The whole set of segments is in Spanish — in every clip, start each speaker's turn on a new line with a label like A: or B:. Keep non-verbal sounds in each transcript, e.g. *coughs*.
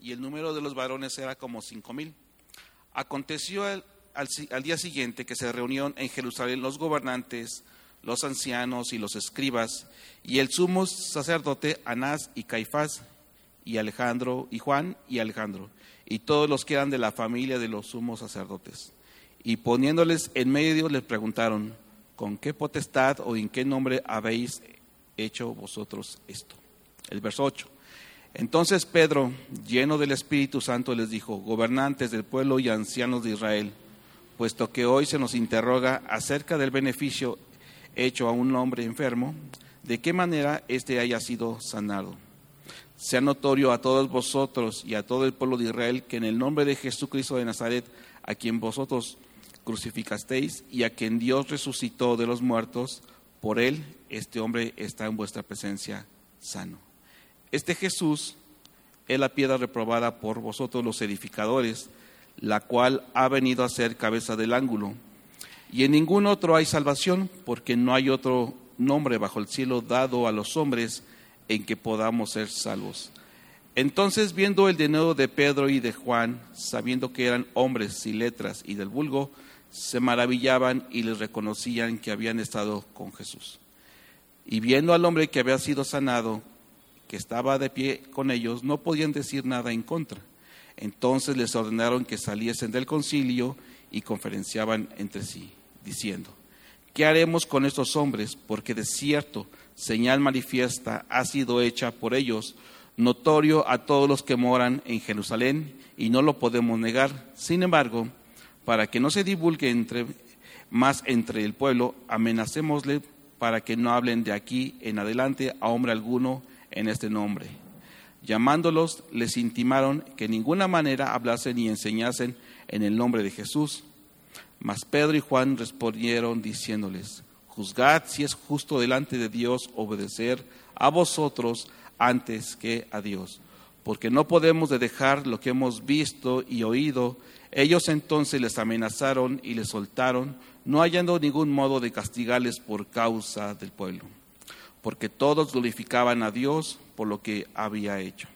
A: y el número de los varones era como cinco mil. Aconteció al, al día siguiente que se reunieron en Jerusalén los gobernantes, los ancianos y los escribas, y el sumo sacerdote Anás y Caifás, y Alejandro, y Juan y Alejandro, y todos los que eran de la familia de los sumos sacerdotes. Y poniéndoles en medio les preguntaron, ¿con qué potestad o en qué nombre habéis hecho vosotros esto? El verso 8. Entonces Pedro, lleno del Espíritu Santo, les dijo, gobernantes del pueblo y ancianos de Israel, puesto que hoy se nos interroga acerca del beneficio hecho a un hombre enfermo, de qué manera éste haya sido sanado. Sea notorio a todos vosotros y a todo el pueblo de Israel que en el nombre de Jesucristo de Nazaret, a quien vosotros crucificasteis y a quien Dios resucitó de los muertos, por él este hombre está en vuestra presencia sano. Este Jesús es la piedra reprobada por vosotros los edificadores, la cual ha venido a ser cabeza del ángulo. Y en ningún otro hay salvación, porque no hay otro nombre bajo el cielo dado a los hombres en que podamos ser salvos. Entonces, viendo el denuedo de Pedro y de Juan, sabiendo que eran hombres sin letras y del vulgo, se maravillaban y les reconocían que habían estado con Jesús. Y viendo al hombre que había sido sanado, que estaba de pie con ellos, no podían decir nada en contra. Entonces les ordenaron que saliesen del concilio y conferenciaban entre sí, diciendo, ¿qué haremos con estos hombres? Porque de cierto, señal manifiesta ha sido hecha por ellos, notorio a todos los que moran en Jerusalén, y no lo podemos negar. Sin embargo, para que no se divulgue entre, más entre el pueblo, amenacémosle para que no hablen de aquí en adelante a hombre alguno en este nombre. Llamándolos, les intimaron que en ninguna manera hablasen ni enseñasen en el nombre de Jesús. Mas Pedro y Juan respondieron diciéndoles, juzgad si es justo delante de Dios obedecer a vosotros antes que a Dios, porque no podemos dejar lo que hemos visto y oído. Ellos entonces les amenazaron y les soltaron, no hallando ningún modo de castigarles por causa del pueblo porque todos glorificaban a Dios por lo que había hecho.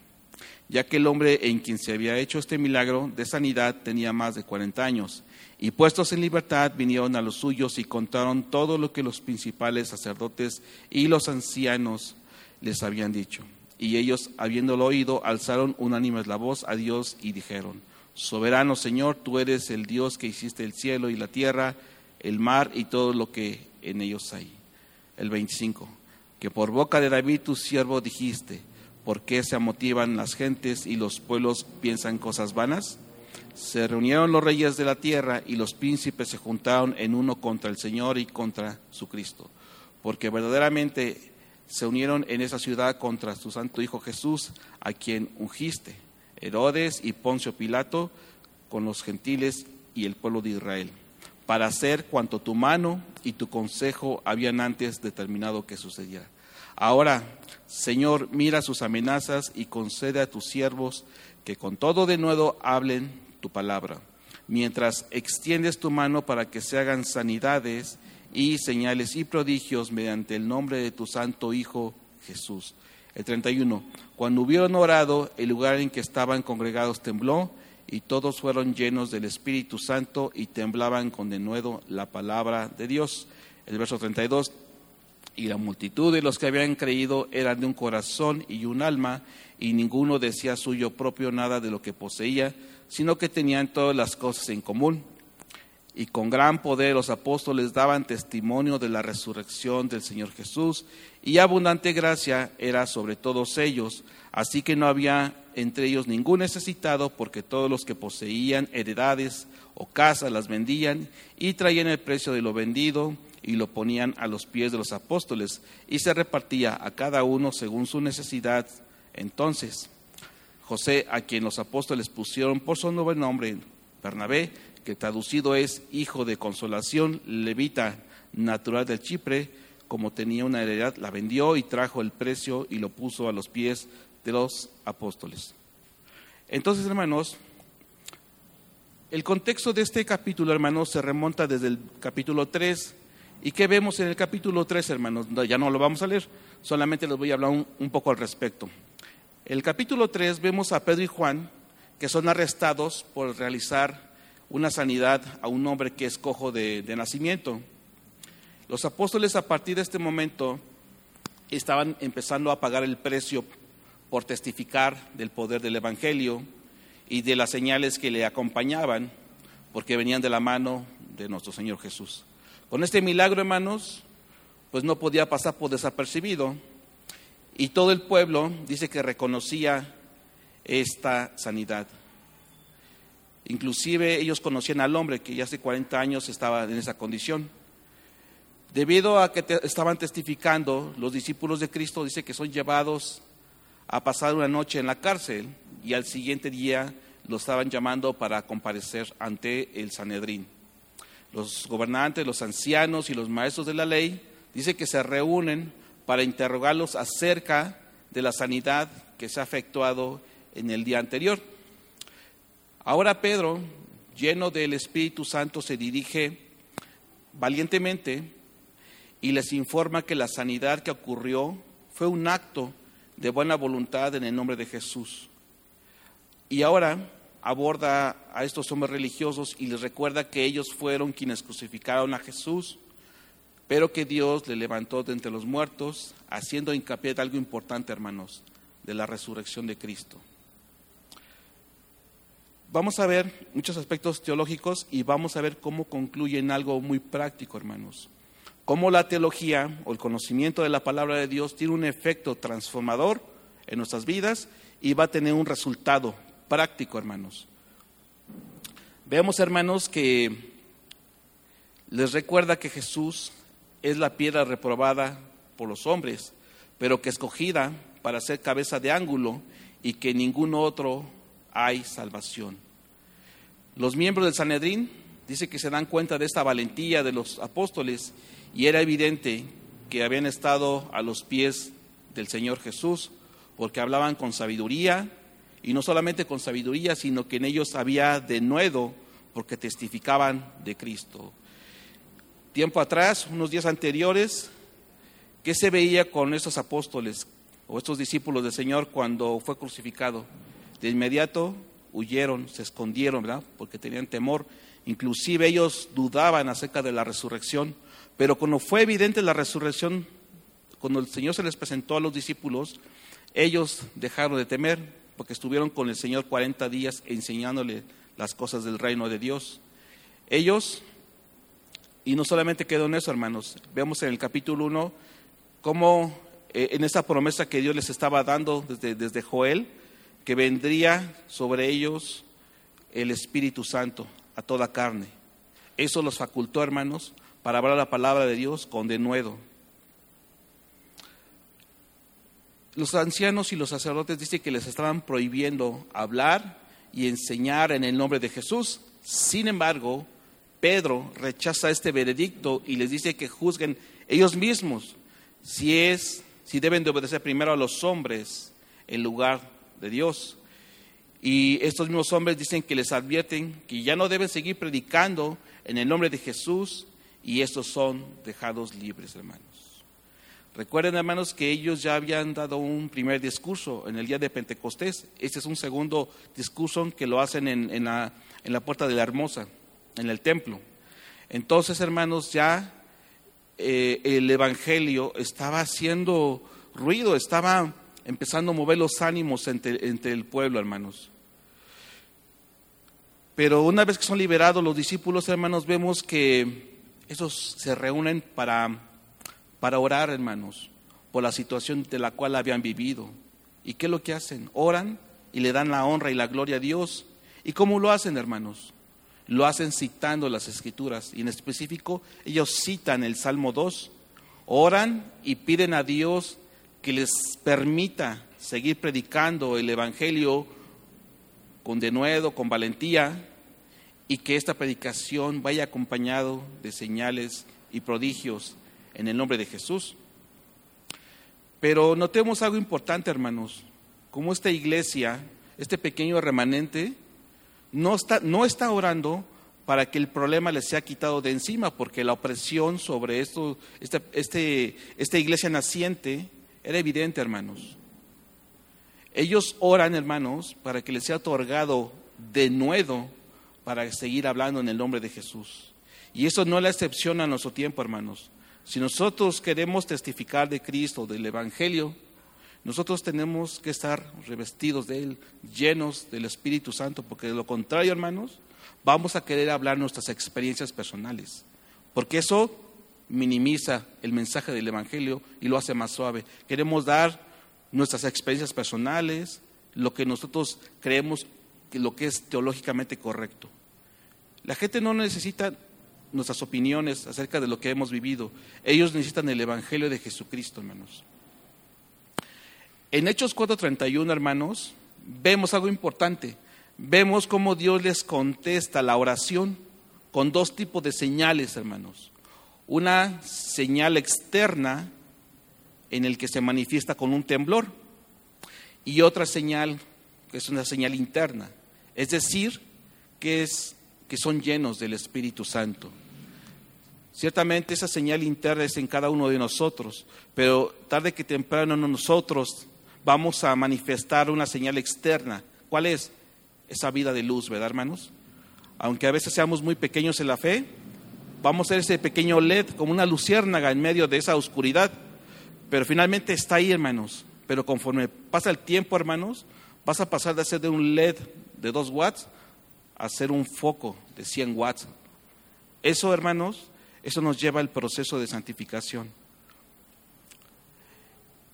A: Ya que el hombre en quien se había hecho este milagro de sanidad tenía más de 40 años, y puestos en libertad vinieron a los suyos y contaron todo lo que los principales sacerdotes y los ancianos les habían dicho. Y ellos, habiéndolo oído, alzaron unánimes la voz a Dios y dijeron, Soberano Señor, tú eres el Dios que hiciste el cielo y la tierra, el mar y todo lo que en ellos hay. El 25 que por boca de David tu siervo dijiste, ¿por qué se amotivan las gentes y los pueblos piensan cosas vanas? Se reunieron los reyes de la tierra y los príncipes se juntaron en uno contra el Señor y contra su Cristo, porque verdaderamente se unieron en esa ciudad contra tu santo Hijo Jesús, a quien ungiste, Herodes y Poncio Pilato, con los gentiles y el pueblo de Israel para hacer cuanto tu mano y tu consejo habían antes determinado que sucediera. Ahora, Señor, mira sus amenazas y concede a tus siervos que con todo de nuevo hablen tu palabra, mientras extiendes tu mano para que se hagan sanidades y señales y prodigios mediante el nombre de tu santo Hijo Jesús. El 31. Cuando hubieron orado, el lugar en que estaban congregados tembló y todos fueron llenos del Espíritu Santo y temblaban con denuedo la palabra de Dios. El verso 32, y la multitud de los que habían creído eran de un corazón y un alma, y ninguno decía suyo propio nada de lo que poseía, sino que tenían todas las cosas en común. Y con gran poder los apóstoles daban testimonio de la resurrección del Señor Jesús, y abundante gracia era sobre todos ellos, así que no había entre ellos ningún necesitado, porque todos los que poseían heredades o casas las vendían y traían el precio de lo vendido y lo ponían a los pies de los apóstoles y se repartía a cada uno según su necesidad. Entonces, José, a quien los apóstoles pusieron por su nuevo nombre, Bernabé, que traducido es hijo de consolación, levita, natural del Chipre, como tenía una heredad, la vendió y trajo el precio y lo puso a los pies de los apóstoles. Entonces, hermanos, el contexto de este capítulo, hermanos, se remonta desde el capítulo 3. ¿Y qué vemos en el capítulo 3, hermanos? Ya no lo vamos a leer, solamente les voy a hablar un, poco al respecto. El capítulo 3 vemos a Pedro y Juan que son arrestados por realizar una sanidad a un hombre que es cojo de nacimiento. Los apóstoles a partir de este momento estaban empezando a pagar el precio por testificar del poder del Evangelio y de las señales que le acompañaban, porque venían de la mano de nuestro Señor Jesús. Con este milagro, hermanos, pues no podía pasar por desapercibido y todo el pueblo dice que reconocía esta sanidad. Inclusive ellos conocían al hombre que ya hace 40 años estaba en esa condición. Debido a que estaban testificando, los discípulos de Cristo dice que son llevados a pasar una noche en la cárcel y al siguiente día lo estaban llamando para comparecer ante el Sanedrín. Los gobernantes, los ancianos y los maestros de la ley dice que se reúnen para interrogarlos acerca de la sanidad que se ha efectuado en el día anterior. Ahora Pedro, lleno del Espíritu Santo, se dirige valientemente y les informa que la sanidad que ocurrió fue un acto de buena voluntad en el nombre de Jesús. Y ahora aborda a estos hombres religiosos y les recuerda que ellos fueron quienes crucificaron a Jesús, pero que Dios le levantó de entre los muertos, haciendo hincapié de algo importante, hermanos, de la resurrección de Cristo. Vamos a ver muchos aspectos teológicos y vamos a ver cómo concluye en algo muy práctico, hermanos cómo la teología o el conocimiento de la palabra de Dios tiene un efecto transformador en nuestras vidas y va a tener un resultado práctico, hermanos. Veamos, hermanos, que les recuerda que Jesús es la piedra reprobada por los hombres, pero que escogida para ser cabeza de ángulo y que en ningún otro hay salvación. Los miembros del Sanedrín dice que se dan cuenta de esta valentía de los apóstoles y era evidente que habían estado a los pies del Señor Jesús, porque hablaban con sabiduría, y no solamente con sabiduría, sino que en ellos había denuedo, porque testificaban de Cristo. Tiempo atrás, unos días anteriores, ¿qué se veía con estos apóstoles o estos discípulos del Señor cuando fue crucificado? De inmediato huyeron, se escondieron, ¿verdad? Porque tenían temor. Inclusive ellos dudaban acerca de la resurrección pero cuando fue evidente la resurrección, cuando el Señor se les presentó a los discípulos, ellos dejaron de temer porque estuvieron con el Señor 40 días enseñándole las cosas del reino de Dios. Ellos, y no solamente quedó en eso, hermanos, vemos en el capítulo 1 cómo eh, en esa promesa que Dios les estaba dando desde, desde Joel, que vendría sobre ellos el Espíritu Santo a toda carne. Eso los facultó, hermanos, para hablar la palabra de Dios con denuedo. Los ancianos y los sacerdotes dicen que les estaban prohibiendo hablar y enseñar en el nombre de Jesús. Sin embargo, Pedro rechaza este veredicto y les dice que juzguen ellos mismos si es si deben de obedecer primero a los hombres en lugar de Dios. Y estos mismos hombres dicen que les advierten que ya no deben seguir predicando en el nombre de Jesús y estos son dejados libres, hermanos. Recuerden, hermanos, que ellos ya habían dado un primer discurso en el día de Pentecostés. Este es un segundo discurso que lo hacen en, la, en la puerta de la hermosa, en el templo. Entonces, hermanos, ya eh, el Evangelio estaba haciendo ruido, estaba empezando a mover los ánimos entre, entre el pueblo, hermanos. Pero una vez que son liberados los discípulos, hermanos, vemos que esos se reúnen para, para orar, hermanos, por la situación de la cual habían vivido. ¿Y qué es lo que hacen? Oran y le dan la honra y la gloria a Dios. ¿Y cómo lo hacen, hermanos? Lo hacen citando las escrituras. Y en específico, ellos citan el Salmo 2. Oran y piden a Dios que les permita seguir predicando el Evangelio con denuedo, con valentía, y que esta predicación vaya acompañado de señales y prodigios en el nombre de Jesús. Pero notemos algo importante, hermanos, como esta iglesia, este pequeño remanente, no está, no está orando para que el problema les sea quitado de encima, porque la opresión sobre esto, este, este, esta iglesia naciente era evidente, hermanos. Ellos oran, hermanos, para que les sea otorgado de nuevo para seguir hablando en el nombre de Jesús. Y eso no es la excepción a nuestro tiempo, hermanos. Si nosotros queremos testificar de Cristo, del Evangelio, nosotros tenemos que estar revestidos de Él, llenos del Espíritu Santo, porque de lo contrario, hermanos, vamos a querer hablar nuestras experiencias personales, porque eso minimiza el mensaje del Evangelio y lo hace más suave. Queremos dar nuestras experiencias personales, lo que nosotros creemos que lo que es teológicamente correcto. La gente no necesita nuestras opiniones acerca de lo que hemos vivido. Ellos necesitan el Evangelio de Jesucristo, hermanos. En Hechos 4:31, hermanos, vemos algo importante. Vemos cómo Dios les contesta la oración con dos tipos de señales, hermanos. Una señal externa en el que se manifiesta con un temblor y otra señal que es una señal interna, es decir, que es que son llenos del Espíritu Santo. Ciertamente esa señal interna es en cada uno de nosotros, pero tarde que temprano nosotros vamos a manifestar una señal externa. ¿Cuál es? Esa vida de luz, ¿verdad, hermanos? Aunque a veces seamos muy pequeños en la fe, vamos a ser ese pequeño LED como una luciérnaga en medio de esa oscuridad, pero finalmente está ahí, hermanos. Pero conforme pasa el tiempo, hermanos, vas a pasar de ser de un LED de 2 watts hacer un foco de 100 watts. Eso, hermanos, eso nos lleva al proceso de santificación.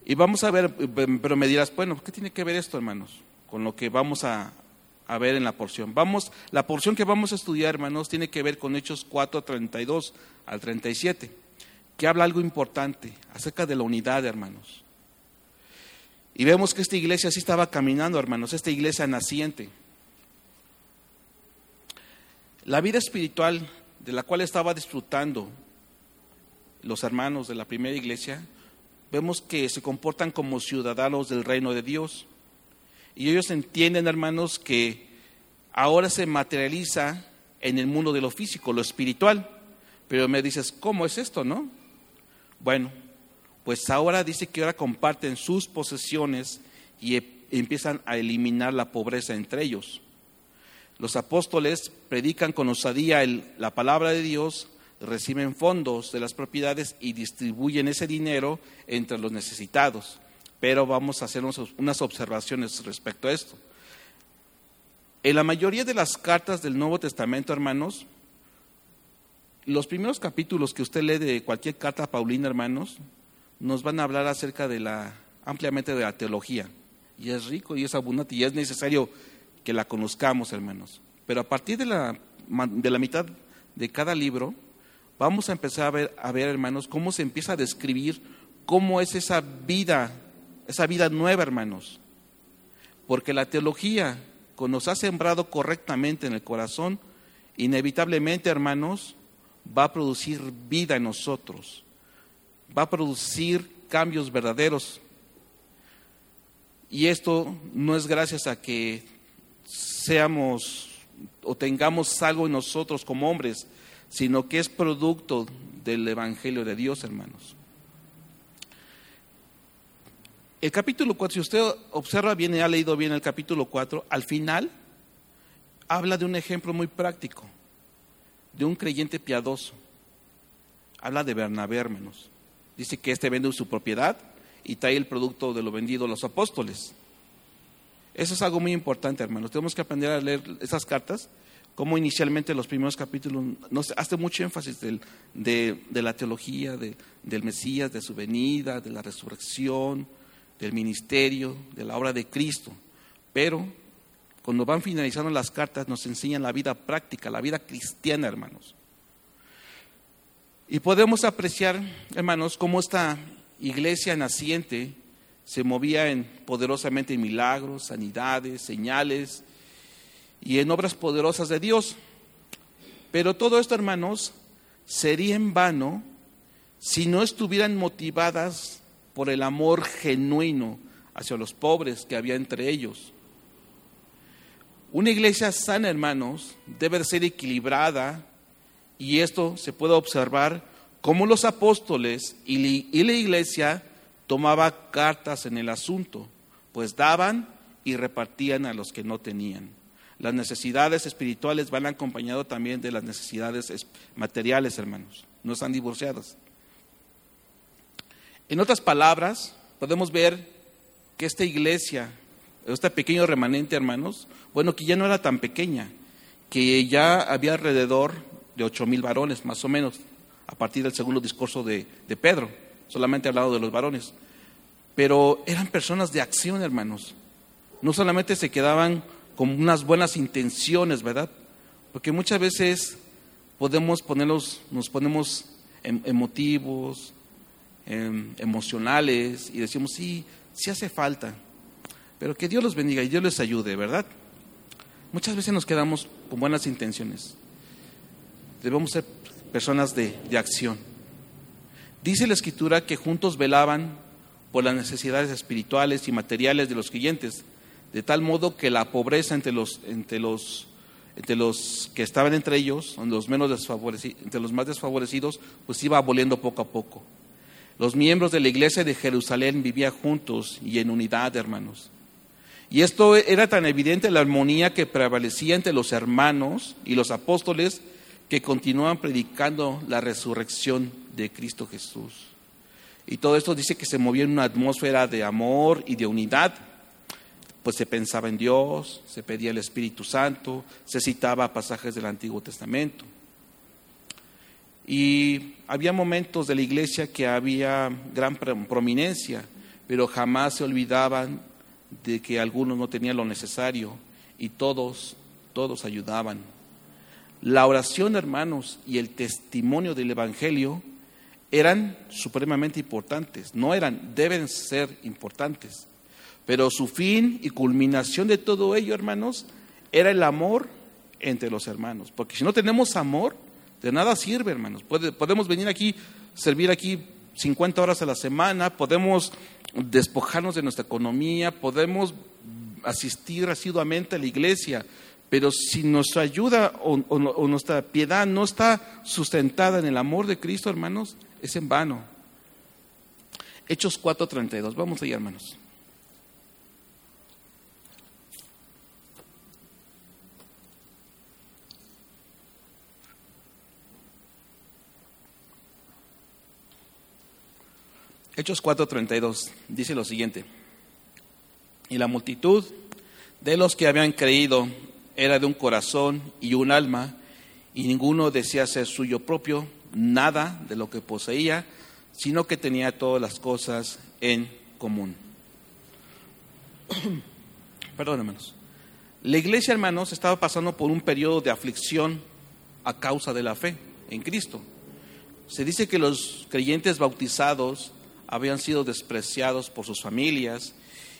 A: Y vamos a ver, pero me dirás, bueno, ¿qué tiene que ver esto, hermanos, con lo que vamos a, a ver en la porción? Vamos, la porción que vamos a estudiar, hermanos, tiene que ver con Hechos 4, 32 al 37, que habla algo importante acerca de la unidad, hermanos. Y vemos que esta iglesia sí estaba caminando, hermanos, esta iglesia naciente. La vida espiritual de la cual estaba disfrutando los hermanos de la primera iglesia, vemos que se comportan como ciudadanos del reino de Dios. Y ellos entienden, hermanos, que ahora se materializa en el mundo de lo físico, lo espiritual. Pero me dices, ¿cómo es esto, no? Bueno, pues ahora dice que ahora comparten sus posesiones y e, empiezan a eliminar la pobreza entre ellos. Los apóstoles predican con osadía la palabra de Dios, reciben fondos de las propiedades y distribuyen ese dinero entre los necesitados. Pero vamos a hacer unas observaciones respecto a esto. En la mayoría de las cartas del Nuevo Testamento, hermanos, los primeros capítulos que usted lee de cualquier carta paulina, hermanos, nos van a hablar acerca de la ampliamente de la teología. Y es rico y es abundante y es necesario que la conozcamos, hermanos. Pero a partir de la, de la mitad de cada libro, vamos a empezar a ver, a ver, hermanos, cómo se empieza a describir cómo es esa vida, esa vida nueva, hermanos. Porque la teología, nos ha sembrado correctamente en el corazón, inevitablemente, hermanos, va a producir vida en nosotros, va a producir cambios verdaderos. Y esto no es gracias a que seamos o tengamos algo en nosotros como hombres, sino que es producto del Evangelio de Dios, hermanos. El capítulo 4, si usted observa bien y ha leído bien el capítulo 4, al final habla de un ejemplo muy práctico, de un creyente piadoso. Habla de Bernabé, hermanos. Dice que éste vende su propiedad y trae el producto de lo vendido a los apóstoles. Eso es algo muy importante, hermanos. Tenemos que aprender a leer esas cartas, como inicialmente los primeros capítulos nos hace mucho énfasis de, la teología, del Mesías, de su venida, de la resurrección, del ministerio, de la obra de Cristo. Pero cuando van finalizando las cartas nos enseñan la vida práctica, la vida cristiana, hermanos. Y podemos apreciar, hermanos, cómo esta iglesia naciente se movía en, poderosamente en milagros, sanidades, señales y en obras poderosas de Dios. Pero todo esto, hermanos, sería en vano si no estuvieran motivadas por el amor genuino hacia los pobres que había entre ellos. Una iglesia sana, hermanos, debe ser equilibrada y esto se puede observar como los apóstoles y la iglesia tomaba cartas en el asunto, pues daban y repartían a los que no tenían. Las necesidades espirituales van acompañadas también de las necesidades materiales, hermanos. No están divorciadas. En otras palabras, podemos ver que esta iglesia, este pequeño remanente, hermanos, bueno, que ya no era tan pequeña, que ya había alrededor de ocho mil varones, más o menos, a partir del segundo discurso de, de Pedro, solamente hablado de los varones. Pero eran personas de acción, hermanos. No solamente se quedaban con unas buenas intenciones, ¿verdad? Porque muchas veces podemos ponerlos, nos ponemos em, emotivos, em, emocionales y decimos, sí, sí hace falta, pero que Dios los bendiga y Dios les ayude, ¿verdad? Muchas veces nos quedamos con buenas intenciones. Debemos ser personas de, de acción. Dice la escritura que juntos velaban por las necesidades espirituales y materiales de los creyentes, de tal modo que la pobreza entre los, entre los, entre los que estaban entre ellos, los, menos desfavorecidos, entre los más desfavorecidos, pues iba aboliendo poco a poco. Los miembros de la iglesia de Jerusalén vivían juntos y en unidad, hermanos. Y esto era tan evidente la armonía que prevalecía entre los hermanos y los apóstoles que continuaban predicando la resurrección de Cristo Jesús. Y todo esto dice que se movía en una atmósfera de amor y de unidad, pues se pensaba en Dios, se pedía el Espíritu Santo, se citaba pasajes del Antiguo Testamento. Y había momentos de la iglesia que había gran prominencia, pero jamás se olvidaban de que algunos no tenían lo necesario y todos, todos ayudaban. La oración, hermanos, y el testimonio del Evangelio eran supremamente importantes, no eran, deben ser importantes. Pero su fin y culminación de todo ello, hermanos, era el amor entre los hermanos. Porque si no tenemos amor, de nada sirve, hermanos. podemos venir aquí, servir aquí 50 horas a la semana, podemos despojarnos de nuestra economía, podemos asistir asiduamente a la iglesia, pero si nuestra ayuda o, nuestra piedad no está sustentada en el amor de Cristo, hermanos, es en vano. Hechos 4:32, vamos allá, hermanos. Hechos 4:32 dice lo siguiente, y la multitud de los que habían creído era de un corazón y un alma, y ninguno decía ser suyo propio nada de lo que poseía, sino que tenía todas las cosas en común. *clears throat* Perdón, hermanos. La iglesia, hermanos, estaba pasando por un periodo de aflicción a causa de la fe en Cristo. Se dice que los creyentes bautizados habían sido despreciados por sus familias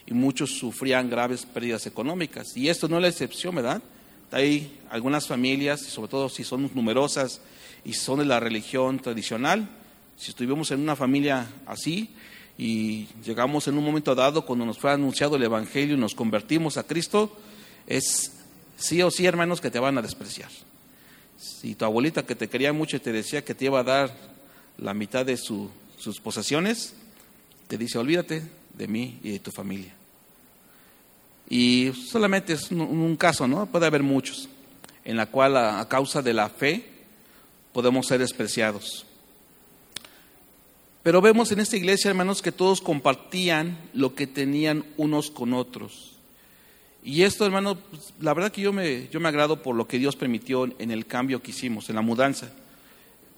A: y muchos sufrían graves pérdidas económicas. Y esto no es la excepción, ¿verdad? Hay algunas familias, sobre todo si son numerosas y son de la religión tradicional, si estuvimos en una familia así y llegamos en un momento dado cuando nos fue anunciado el Evangelio y nos convertimos a Cristo, es sí o sí, hermanos, que te van a despreciar. Si tu abuelita que te quería mucho y te decía que te iba a dar la mitad de su sus posesiones, te dice, olvídate de mí y de tu familia. Y solamente es un, caso, ¿no? Puede haber muchos, en la cual a, causa de la fe podemos ser despreciados. Pero vemos en esta iglesia, hermanos, que todos compartían lo que tenían unos con otros. Y esto, hermano, pues, la verdad que yo me, yo me agrado por lo que Dios permitió en el cambio que hicimos, en la mudanza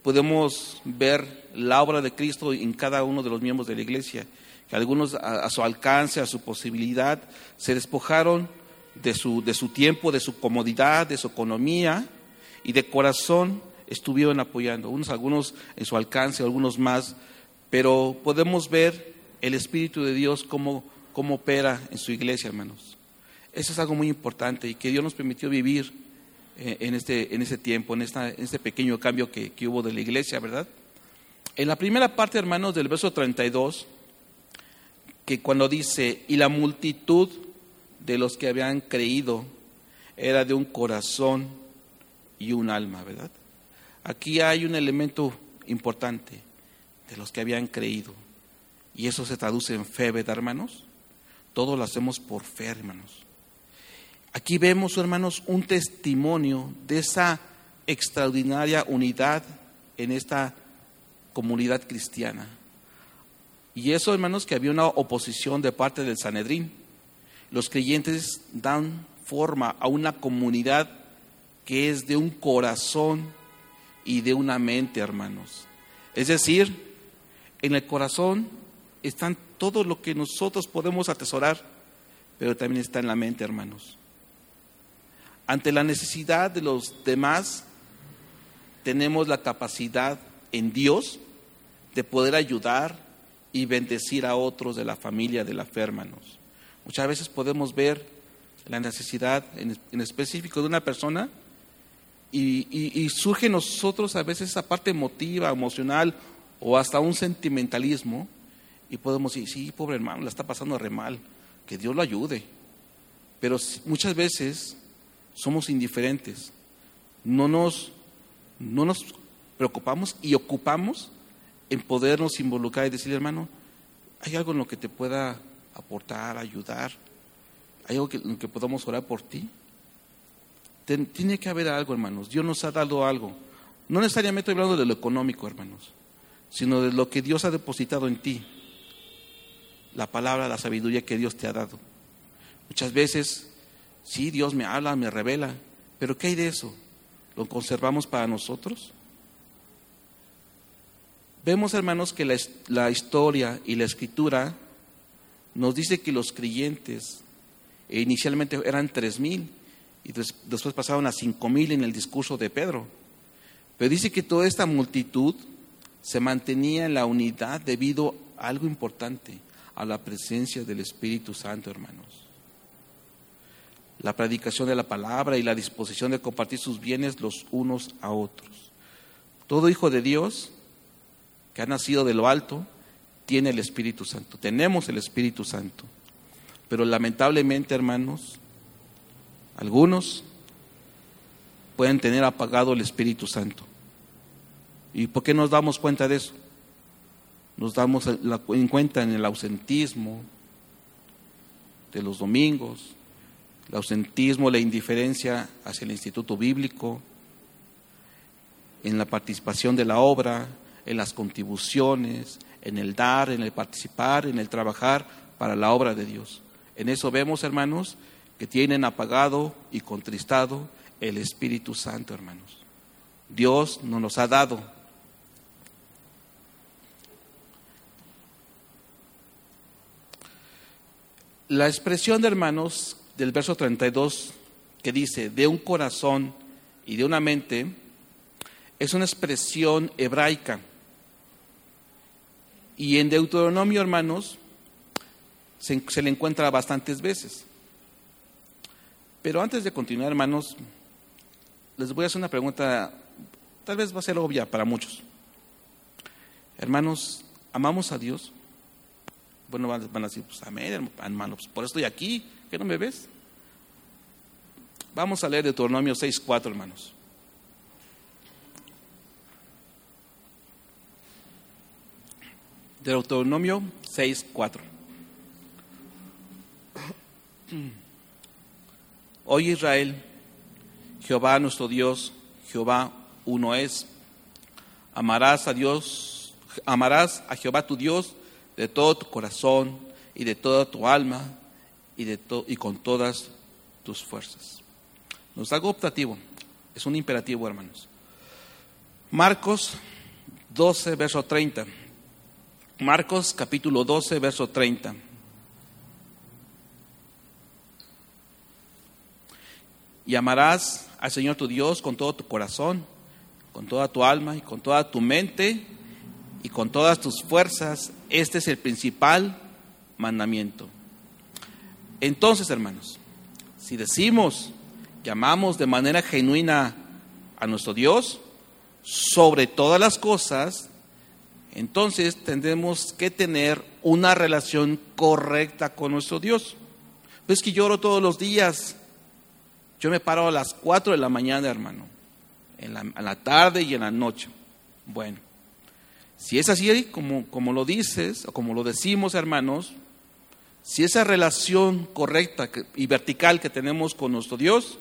A: podemos ver la obra de Cristo en cada uno de los miembros de la iglesia, algunos a, su alcance, a su posibilidad, se despojaron de su, de su tiempo, de su comodidad, de su economía y de corazón estuvieron apoyando, unos algunos en su alcance, algunos más, pero podemos ver el Espíritu de Dios cómo, cómo opera en su iglesia, hermanos. Eso es algo muy importante y que Dios nos permitió vivir eh, en este, en ese tiempo, en, esta, en este pequeño cambio que, que hubo de la iglesia, ¿verdad? En la primera parte, hermanos, del verso 32, que cuando dice, y la multitud de los que habían creído era de un corazón y un alma, ¿verdad? Aquí hay un elemento importante de los que habían creído. Y eso se traduce en fe, ¿verdad, hermanos? todo lo hacemos por fe, hermanos. Aquí vemos, hermanos, un testimonio de esa extraordinaria unidad en esta comunidad cristiana. Y eso, hermanos, que había una oposición de parte del Sanedrín. Los creyentes dan forma a una comunidad que es de un corazón y de una mente, hermanos. Es decir, en el corazón están todo lo que nosotros podemos atesorar, pero también está en la mente, hermanos. Ante la necesidad de los demás, tenemos la capacidad en Dios de poder ayudar y bendecir a otros de la familia de la fe, hermanos. Muchas veces podemos ver la necesidad en, específico de una persona y, surge en nosotros a veces esa parte emotiva, emocional o hasta un sentimentalismo y podemos decir, sí, pobre hermano, la está pasando re mal, que Dios lo ayude. Pero muchas veces somos indiferentes, no nos, no nos preocupamos y ocupamos en podernos involucrar y decirle, hermano, hay algo en lo que te pueda aportar, ayudar, hay algo en lo que podamos orar por ti. tiene que haber algo, hermanos. Dios nos ha dado algo. No necesariamente hablando de lo económico, hermanos, sino de lo que Dios ha depositado en ti. La palabra, la sabiduría que Dios te ha dado. Muchas veces, sí, Dios me habla, me revela, pero ¿qué hay de eso? ¿Lo conservamos para nosotros? Vemos, hermanos, que la, historia y la escritura nos dice que los creyentes eh, inicialmente eran tres mil y después pasaron a cinco mil en el discurso de Pedro. Pero dice que toda esta multitud se mantenía en la unidad debido a algo importante, a la presencia del Espíritu Santo, hermanos. La predicación de la palabra y la disposición de compartir sus bienes los unos a otros. Todo hijo de Dios que ha nacido de lo alto, tiene el Espíritu Santo. Tenemos el Espíritu Santo. Pero lamentablemente, hermanos, algunos pueden tener apagado el Espíritu Santo. ¿Y por qué nos damos cuenta de eso? Nos damos en cuenta en el ausentismo de los domingos, el ausentismo, la indiferencia hacia el instituto bíblico, en la participación de la obra, en las contribuciones, en el dar, en el participar, en el trabajar para la obra de Dios. En eso vemos, hermanos, que tienen apagado y contristado el Espíritu Santo, hermanos. Dios nos ha dado. La expresión de hermanos del verso 32 que dice, de un corazón y de una mente, es una expresión hebraica y en Deuteronomio, hermanos, se, le encuentra bastantes veces. Pero antes de continuar, hermanos, les voy a hacer una pregunta, tal vez va a ser obvia para muchos. Hermanos, ¿amamos a Dios? Bueno, van, a decir, pues amén, hermanos, por eso estoy aquí, ¿que no me ves? Vamos a leer Deuteronomio 6.4, hermanos. Deuteronomio 6:4. *clears throat* Oye Israel, Jehová nuestro Dios, Jehová uno es. Amarás a Dios, amarás a Jehová tu Dios de todo tu corazón y de toda tu alma y, de y con todas tus fuerzas. No es algo optativo, es un imperativo, hermanos. Marcos 12, verso 30. Marcos capítulo 12, verso 30. Y amarás al Señor tu Dios con todo tu corazón, con toda tu alma y con toda tu mente y con todas tus fuerzas. Este es el principal mandamiento. Entonces, hermanos, si decimos que amamos de manera genuina a nuestro Dios, sobre todas las cosas, entonces tendremos que tener una relación correcta con nuestro Dios. Pues que lloro todos los días. Yo me paro a las 4 de la mañana, hermano, en la, tarde y en la noche. Bueno, si es así como, como lo dices o como lo decimos, hermanos, si esa relación correcta y vertical que tenemos con nuestro Dios,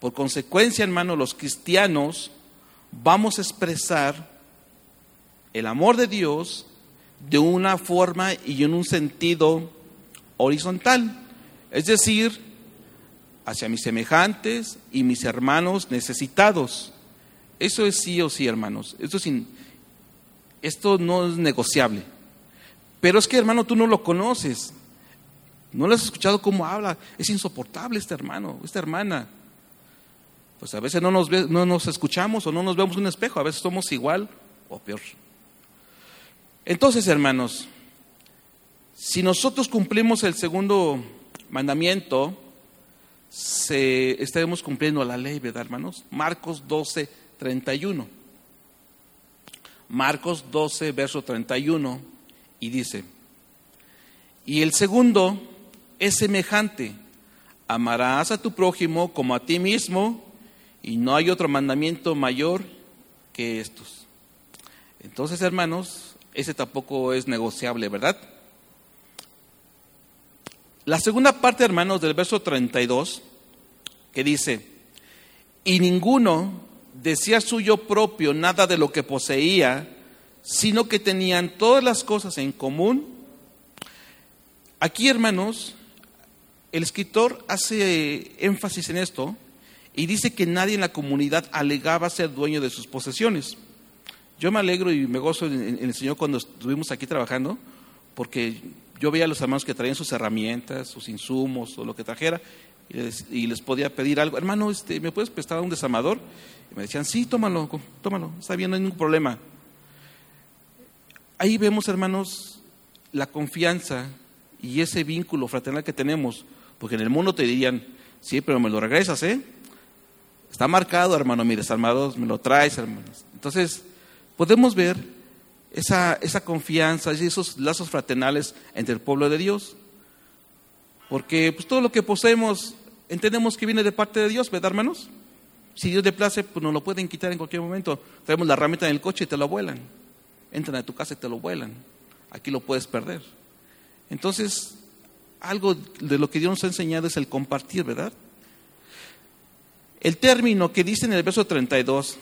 A: por consecuencia, hermano, los cristianos vamos a expresar el amor de Dios de una forma y en un sentido horizontal, es decir, hacia mis semejantes y mis hermanos necesitados. Eso es sí o sí, hermanos. Esto, esto no es negociable. Pero es que, hermano, tú no lo conoces. No lo has escuchado cómo habla. Es insoportable este hermano, esta hermana. Pues a veces no nos, no nos escuchamos o no nos vemos un espejo. A veces somos igual o peor. Entonces, hermanos, si nosotros cumplimos el segundo mandamiento, estaremos cumpliendo la ley, ¿verdad, hermanos? Marcos 12, 31. Marcos 12, verso 31, y dice, y el segundo es semejante, amarás a tu prójimo como a ti mismo, y no hay otro mandamiento mayor que estos. Entonces, hermanos, ese tampoco es negociable, ¿verdad? La segunda parte, hermanos, del verso 32, que dice, y ninguno decía suyo propio nada de lo que poseía, sino que tenían todas las cosas en común. Aquí, hermanos, el escritor hace énfasis en esto y dice que nadie en la comunidad alegaba ser dueño de sus posesiones. Yo me alegro y me gozo en, el Señor cuando estuvimos aquí trabajando, porque yo veía a los hermanos que traían sus herramientas, sus insumos o lo que trajera, y les, podía pedir algo. Hermano, este, ¿me puedes prestar un desamador? Y me decían, sí, tómalo, tómalo, está bien, no hay ningún problema. Ahí vemos, hermanos, la confianza y ese vínculo fraternal que tenemos, porque en el mundo te dirían, sí, pero me lo regresas, ¿eh? Está marcado, hermano, mi desamador, me lo traes, hermanos. Entonces, podemos ver esa, esa confianza y esos lazos fraternales entre el pueblo de Dios. Porque pues, todo lo que poseemos entendemos que viene de parte de Dios, ¿verdad, hermanos? Si Dios le place, pues nos lo pueden quitar en cualquier momento. Traemos la herramienta en el coche y te lo vuelan. Entran a tu casa y te lo vuelan. Aquí lo puedes perder. Entonces, algo de lo que Dios nos ha enseñado es el compartir, ¿verdad? El término que dice en el verso 32,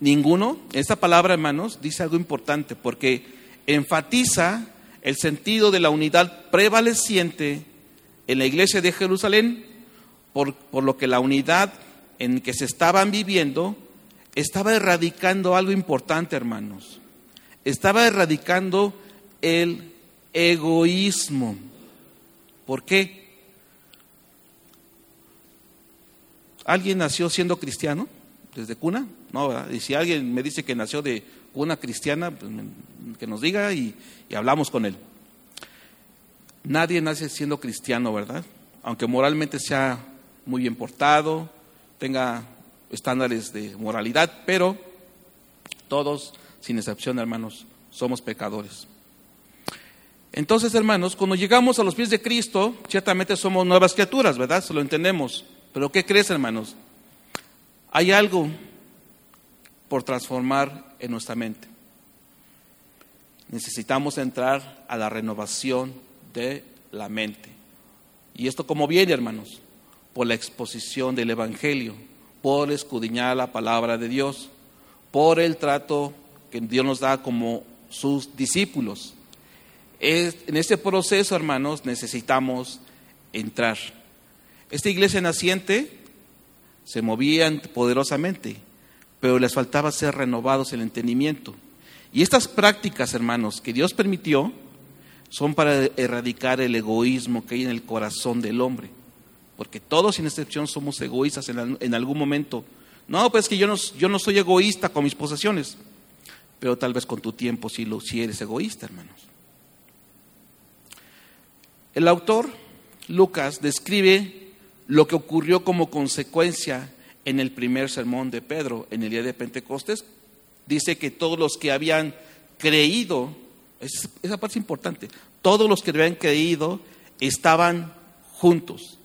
A: ninguno, esta palabra, hermanos, dice algo importante porque enfatiza el sentido de la unidad prevaleciente en la iglesia de Jerusalén, por, por lo que la unidad en que se estaban viviendo estaba erradicando algo importante, hermanos. Estaba erradicando el egoísmo. ¿Por qué? ¿Alguien nació siendo cristiano desde cuna? No, Y si alguien me dice que nació de cuna cristiana, pues, que nos diga y, hablamos con él. Nadie nace siendo cristiano, ¿verdad? Aunque moralmente sea muy bien portado, tenga estándares de moralidad, pero todos, sin excepción, hermanos, somos pecadores. Entonces, hermanos, cuando llegamos a los pies de Cristo, ciertamente somos nuevas criaturas, ¿verdad? Se lo entendemos. Pero ¿qué crees, hermanos? Hay algo por transformar en nuestra mente. Necesitamos entrar a la renovación de la mente. ¿Y esto cómo viene, hermanos? Por la exposición del Evangelio, por escudriñar la palabra de Dios, por el trato que Dios nos da como sus discípulos. en este proceso, hermanos, necesitamos entrar. Esta iglesia naciente se movían poderosamente, pero les faltaba ser renovados el entendimiento. Y estas prácticas, hermanos, que Dios permitió, son para erradicar el egoísmo que hay en el corazón del hombre. Porque todos, sin excepción, somos egoístas en, algún momento. No, pues que yo no, yo no soy egoísta con mis posesiones, pero tal vez con tu tiempo sí, lo, sí eres egoísta, hermanos. El autor, Lucas, describe lo que ocurrió como consecuencia en el primer sermón de Pedro, en el día de Pentecostés. Dice que todos los que habían creído, esa parte es importante, todos los que habían creído estaban juntos.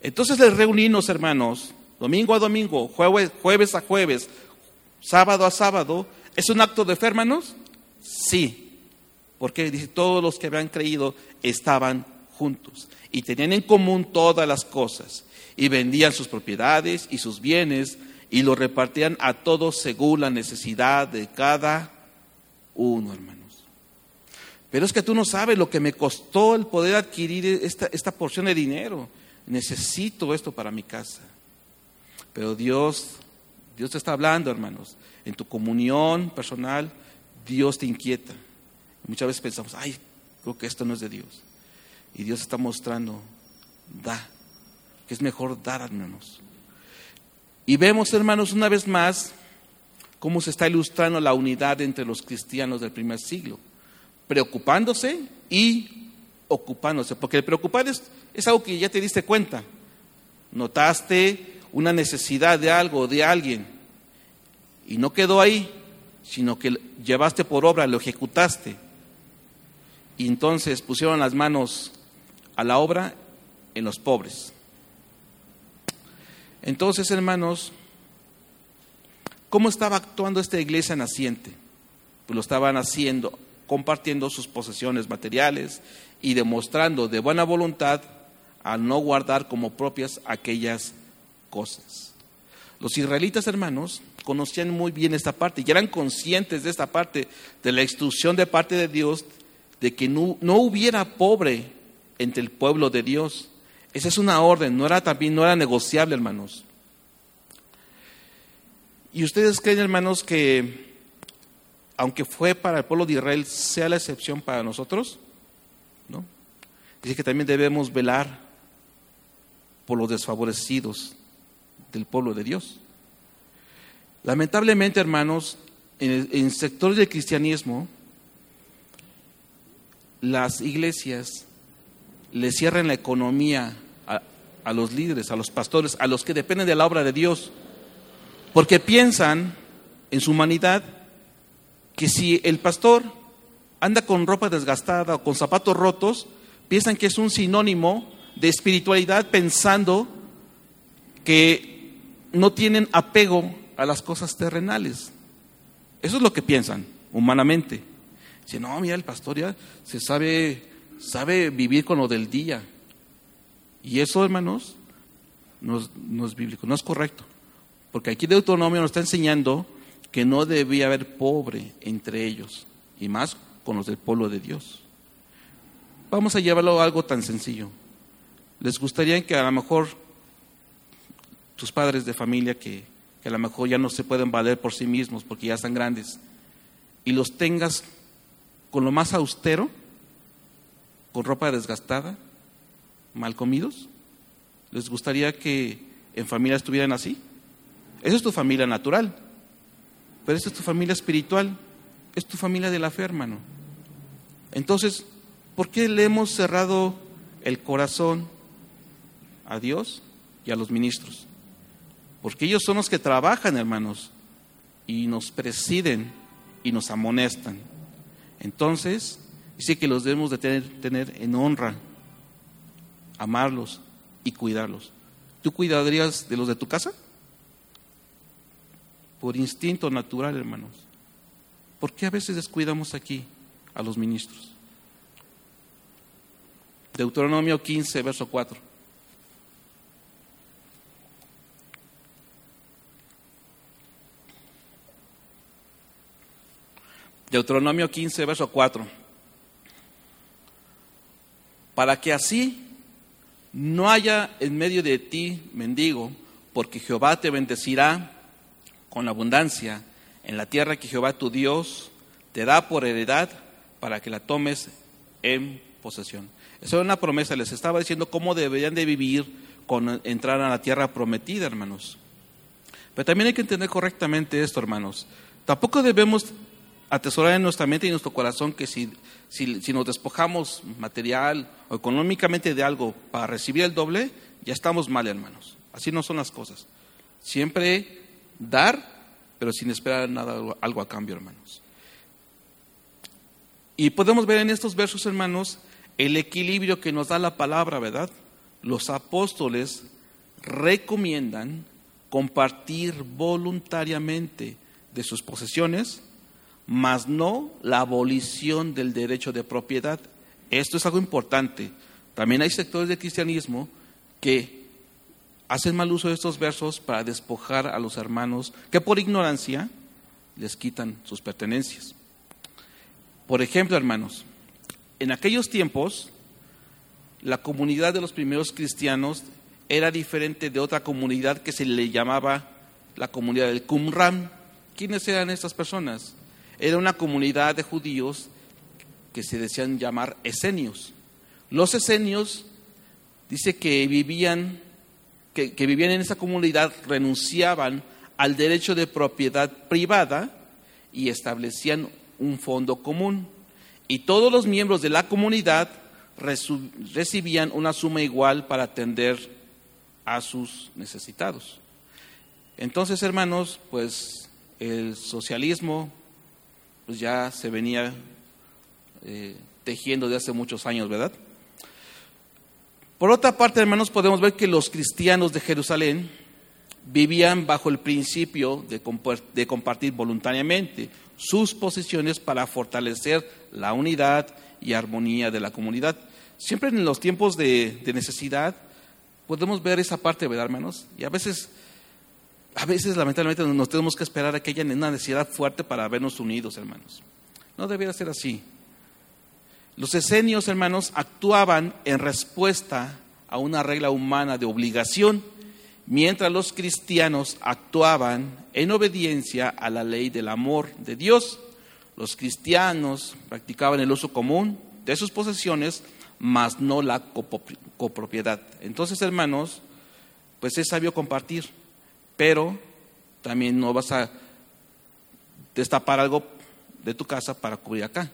A: Entonces les reunimos, hermanos, domingo a domingo, jueves, jueves a jueves, sábado a sábado. ¿Es un acto de fe, hermanos? Sí. Porque dice, todos los que habían creído estaban juntos y tenían en común todas las cosas y vendían sus propiedades y sus bienes y lo repartían a todos según la necesidad de cada uno, hermanos. Pero es que tú no sabes lo que me costó el poder adquirir esta, esta porción de dinero. Necesito esto para mi casa. Pero Dios, Dios te está hablando, hermanos. En tu comunión personal, Dios te inquieta. Muchas veces pensamos, ay, creo que esto no es de Dios. Y Dios está mostrando, da, que es mejor dar, hermanos. Y vemos, hermanos, una vez más cómo se está ilustrando la unidad entre los cristianos del primer siglo, preocupándose y ocupándose, porque el preocupar es, es algo que ya te diste cuenta, notaste una necesidad de algo, de alguien, y no quedó ahí, sino que llevaste por obra, lo ejecutaste, y entonces pusieron las manos a la obra en los pobres. Entonces, hermanos, ¿cómo estaba actuando esta iglesia naciente? Pues lo estaban haciendo, compartiendo sus posesiones materiales y demostrando de buena voluntad al no guardar como propias aquellas cosas. Los israelitas, hermanos, conocían muy bien esta parte y eran conscientes de esta parte, de la instrucción de parte de Dios, de que no, no hubiera pobre entre el pueblo de Dios, esa es una orden, no era también, no era negociable, hermanos. Y ustedes creen, hermanos, que aunque fue para el pueblo de Israel, sea la excepción para nosotros, ¿no? Dice que también debemos velar por los desfavorecidos del pueblo de Dios. Lamentablemente, hermanos, en, en sectores del cristianismo, las iglesias le cierran la economía a, los líderes, a los pastores, a los que dependen de la obra de Dios, porque piensan en su humanidad que si el pastor anda con ropa desgastada o con zapatos rotos, piensan que es un sinónimo de espiritualidad pensando que no tienen apego a las cosas terrenales. Eso es lo que piensan humanamente. Dicen, no, mira, el pastor ya se sabe, sabe vivir con lo del día. Y eso, hermanos, no es, bíblico, no es correcto. Porque aquí Deuteronomio nos está enseñando que no debía haber pobre entre ellos, y más con los del pueblo de Dios. Vamos a llevarlo a algo tan sencillo. ¿Les gustaría que a lo mejor tus padres de familia que, que a lo mejor ya no se pueden valer por sí mismos porque ya están grandes, y los tengas con lo más austero, con ropa desgastada, mal comidos? ¿Les gustaría que en familia estuvieran así? Esa es tu familia natural, pero esa es tu familia espiritual, es tu familia de la fe, hermano. Entonces, ¿por qué le hemos cerrado el corazón a Dios y a los ministros? Porque ellos son los que trabajan, hermanos, y nos presiden y nos amonestan. Entonces, dice que los debemos de tener, tener en honra amarlos y cuidarlos. ¿Tú cuidarías de los de tu casa? Por instinto natural, hermanos. ¿Por qué a veces descuidamos aquí a los ministros? Deuteronomio 15, verso 4. Deuteronomio 15, verso 4. Para que así no haya en medio de ti mendigo, porque Jehová te bendecirá con abundancia en la tierra que Jehová tu Dios te da por heredad para que la tomes en posesión. Esa es una promesa, les estaba diciendo cómo deberían de vivir con entrar a la tierra prometida, hermanos. Pero también hay que entender correctamente esto, hermanos. Tampoco debemos atesorar en nuestra mente y nuestro corazón que si, si, nos despojamos material o económicamente de algo para recibir el doble, ya estamos mal, hermanos. Así no son las cosas. Siempre dar, pero sin esperar nada, algo a cambio, hermanos. Y podemos ver en estos versos, hermanos, el equilibrio que nos da la palabra, ¿verdad? Los apóstoles recomiendan compartir voluntariamente de sus posesiones mas no la abolición del derecho de propiedad. Esto es algo importante, También hay sectores del cristianismo que hacen mal uso de estos versos para despojar a los hermanos que por ignorancia les quitan sus pertenencias. Por ejemplo, hermanos, en aquellos tiempos la comunidad de los primeros cristianos era diferente de otra comunidad que se le llamaba la comunidad del Qumran. ¿Quiénes eran estas personas? Era una comunidad de judíos que se decían llamar esenios. Los esenios dice que vivían, que, que vivían en esa comunidad, renunciaban al derecho de propiedad privada y establecían un fondo común. Y todos los miembros de la comunidad recibían una suma igual para atender a sus necesitados. Entonces, hermanos, pues el socialismo pues ya se venía eh, tejiendo de hace muchos años, ¿verdad? Por otra parte, hermanos, podemos ver que los cristianos de Jerusalén vivían bajo el principio de, compartir voluntariamente sus posiciones para fortalecer la unidad y armonía de la comunidad. Siempre en los tiempos de, de necesidad podemos ver esa parte, ¿verdad, hermanos? Y a veces a veces lamentablemente nos tenemos que esperar a que haya una necesidad fuerte para vernos unidos, hermanos. No debería ser así. Los esenios, hermanos, actuaban en respuesta a una regla humana de obligación, mientras los cristianos actuaban en obediencia a la ley del amor de Dios. Los cristianos practicaban el uso común de sus posesiones, mas no la copropiedad. Entonces, hermanos, pues es sabio compartir pero también no vas a destapar algo de tu casa para cubrir acá.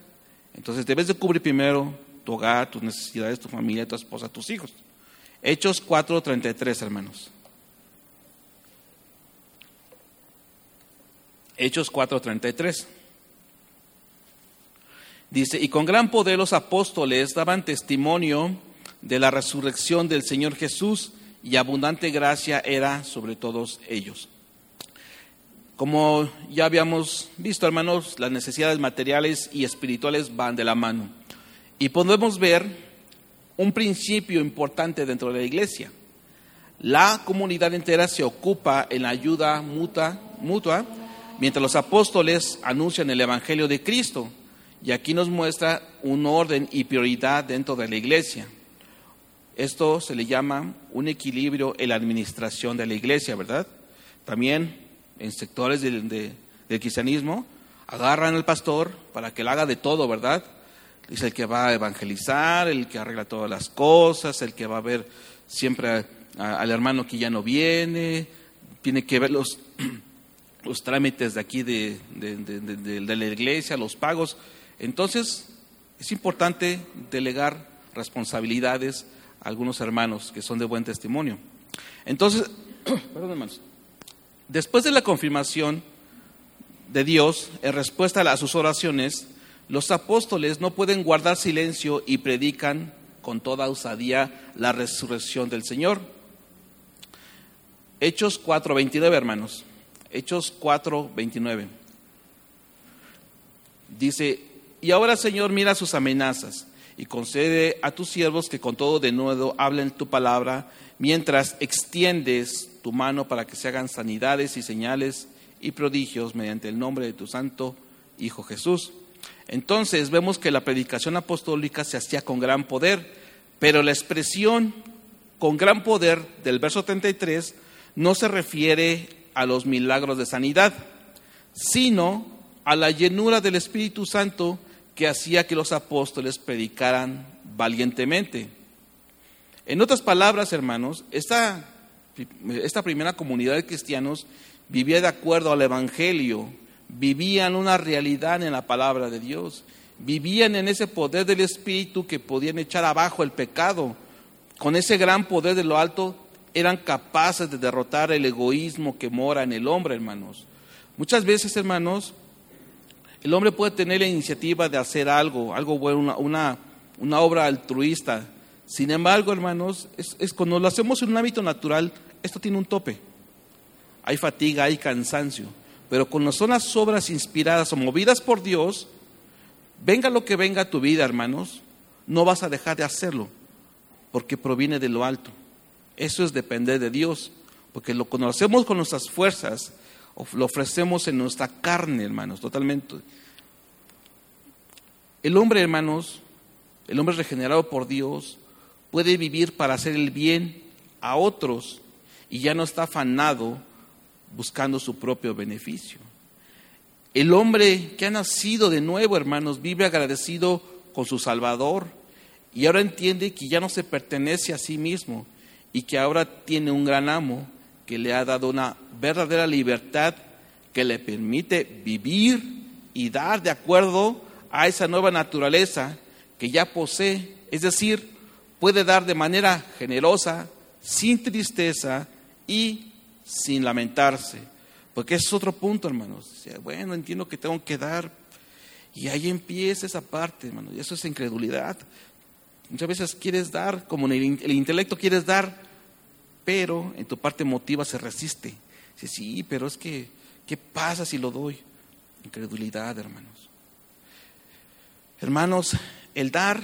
A: Entonces debes de cubrir primero tu hogar, tus necesidades, tu familia, tu esposa, tus hijos. Hechos 4:33, hermanos. Hechos 4:33. Dice, y con gran poder los apóstoles daban testimonio de la resurrección del Señor Jesús y abundante gracia era sobre todos ellos. Como ya habíamos visto, hermanos, las necesidades materiales y espirituales van de la mano. Y podemos ver un principio importante dentro de la iglesia. La comunidad entera se ocupa en la ayuda mutua, mutua mientras los apóstoles anuncian el Evangelio de Cristo. Y aquí nos muestra un orden y prioridad dentro de la iglesia. Esto se le llama un equilibrio en la administración de la iglesia, ¿verdad? También en sectores del, cristianismo agarran al pastor para que él haga de todo, ¿verdad? Es el que va a evangelizar, el que arregla todas las cosas, el que va a ver siempre al hermano que ya no viene, tiene que ver los, *clears throat* trámites de aquí de, la iglesia, los pagos. Entonces, es importante delegar responsabilidades algunos hermanos que son de buen testimonio. Entonces, *clears throat* perdón hermanos, después de la confirmación de Dios en respuesta a sus oraciones, los apóstoles no pueden guardar silencio y predican con toda osadía la resurrección del Señor. Hechos 4:29, hermanos. Hechos 4:29. Dice, y ahora Señor mira sus amenazas y concede a tus siervos que con todo de nuevo hablen tu palabra, mientras extiendes tu mano para que se hagan sanidades y señales y prodigios mediante el nombre de tu santo Hijo Jesús. Entonces vemos que la predicación apostólica se hacía con gran poder, pero la expresión con gran poder del verso 33 no se refiere a los milagros de sanidad, sino a la llenura del Espíritu Santo que hacía que los apóstoles predicaran valientemente. En otras palabras, hermanos, esta, esta primera comunidad de cristianos vivía de acuerdo al Evangelio, vivían una realidad en la palabra de Dios, vivían en ese poder del Espíritu que podían echar abajo el pecado. Con ese gran poder de lo alto eran capaces de derrotar el egoísmo que mora en el hombre, hermanos. Muchas veces, hermanos, el hombre puede tener la iniciativa de hacer algo, algo bueno, una, una, obra altruista. Sin embargo, hermanos, es, cuando lo hacemos en un hábito natural, esto tiene un tope. Hay fatiga, hay cansancio. Pero cuando son las obras inspiradas o movidas por Dios, venga lo que venga a tu vida, hermanos, no vas a dejar de hacerlo. porque proviene de lo alto. Eso es depender de Dios, porque lo conocemos con nuestras fuerzas, lo ofrecemos en nuestra carne, hermanos, totalmente. El hombre, hermanos, el hombre regenerado por Dios, puede vivir para hacer el bien a otros y ya no está afanado buscando su propio beneficio. El hombre que ha nacido de nuevo, hermanos, vive agradecido con su Salvador y ahora entiende que ya no se pertenece a sí mismo y que ahora tiene un gran amo que le ha dado una verdadera libertad que le permite vivir y dar de acuerdo a esa nueva naturaleza que ya posee. Es decir, puede dar de manera generosa, sin tristeza y sin lamentarse. Porque es otro punto, hermanos. Bueno, entiendo que tengo que dar. Y ahí empieza esa parte, hermanos. Y eso es incredulidad. Muchas veces quieres dar, como en el, intelecto quieres dar, pero en tu parte emotiva se resiste. Dice, sí, pero es que, ¿qué pasa si lo doy? Incredulidad, hermanos. Hermanos, el dar,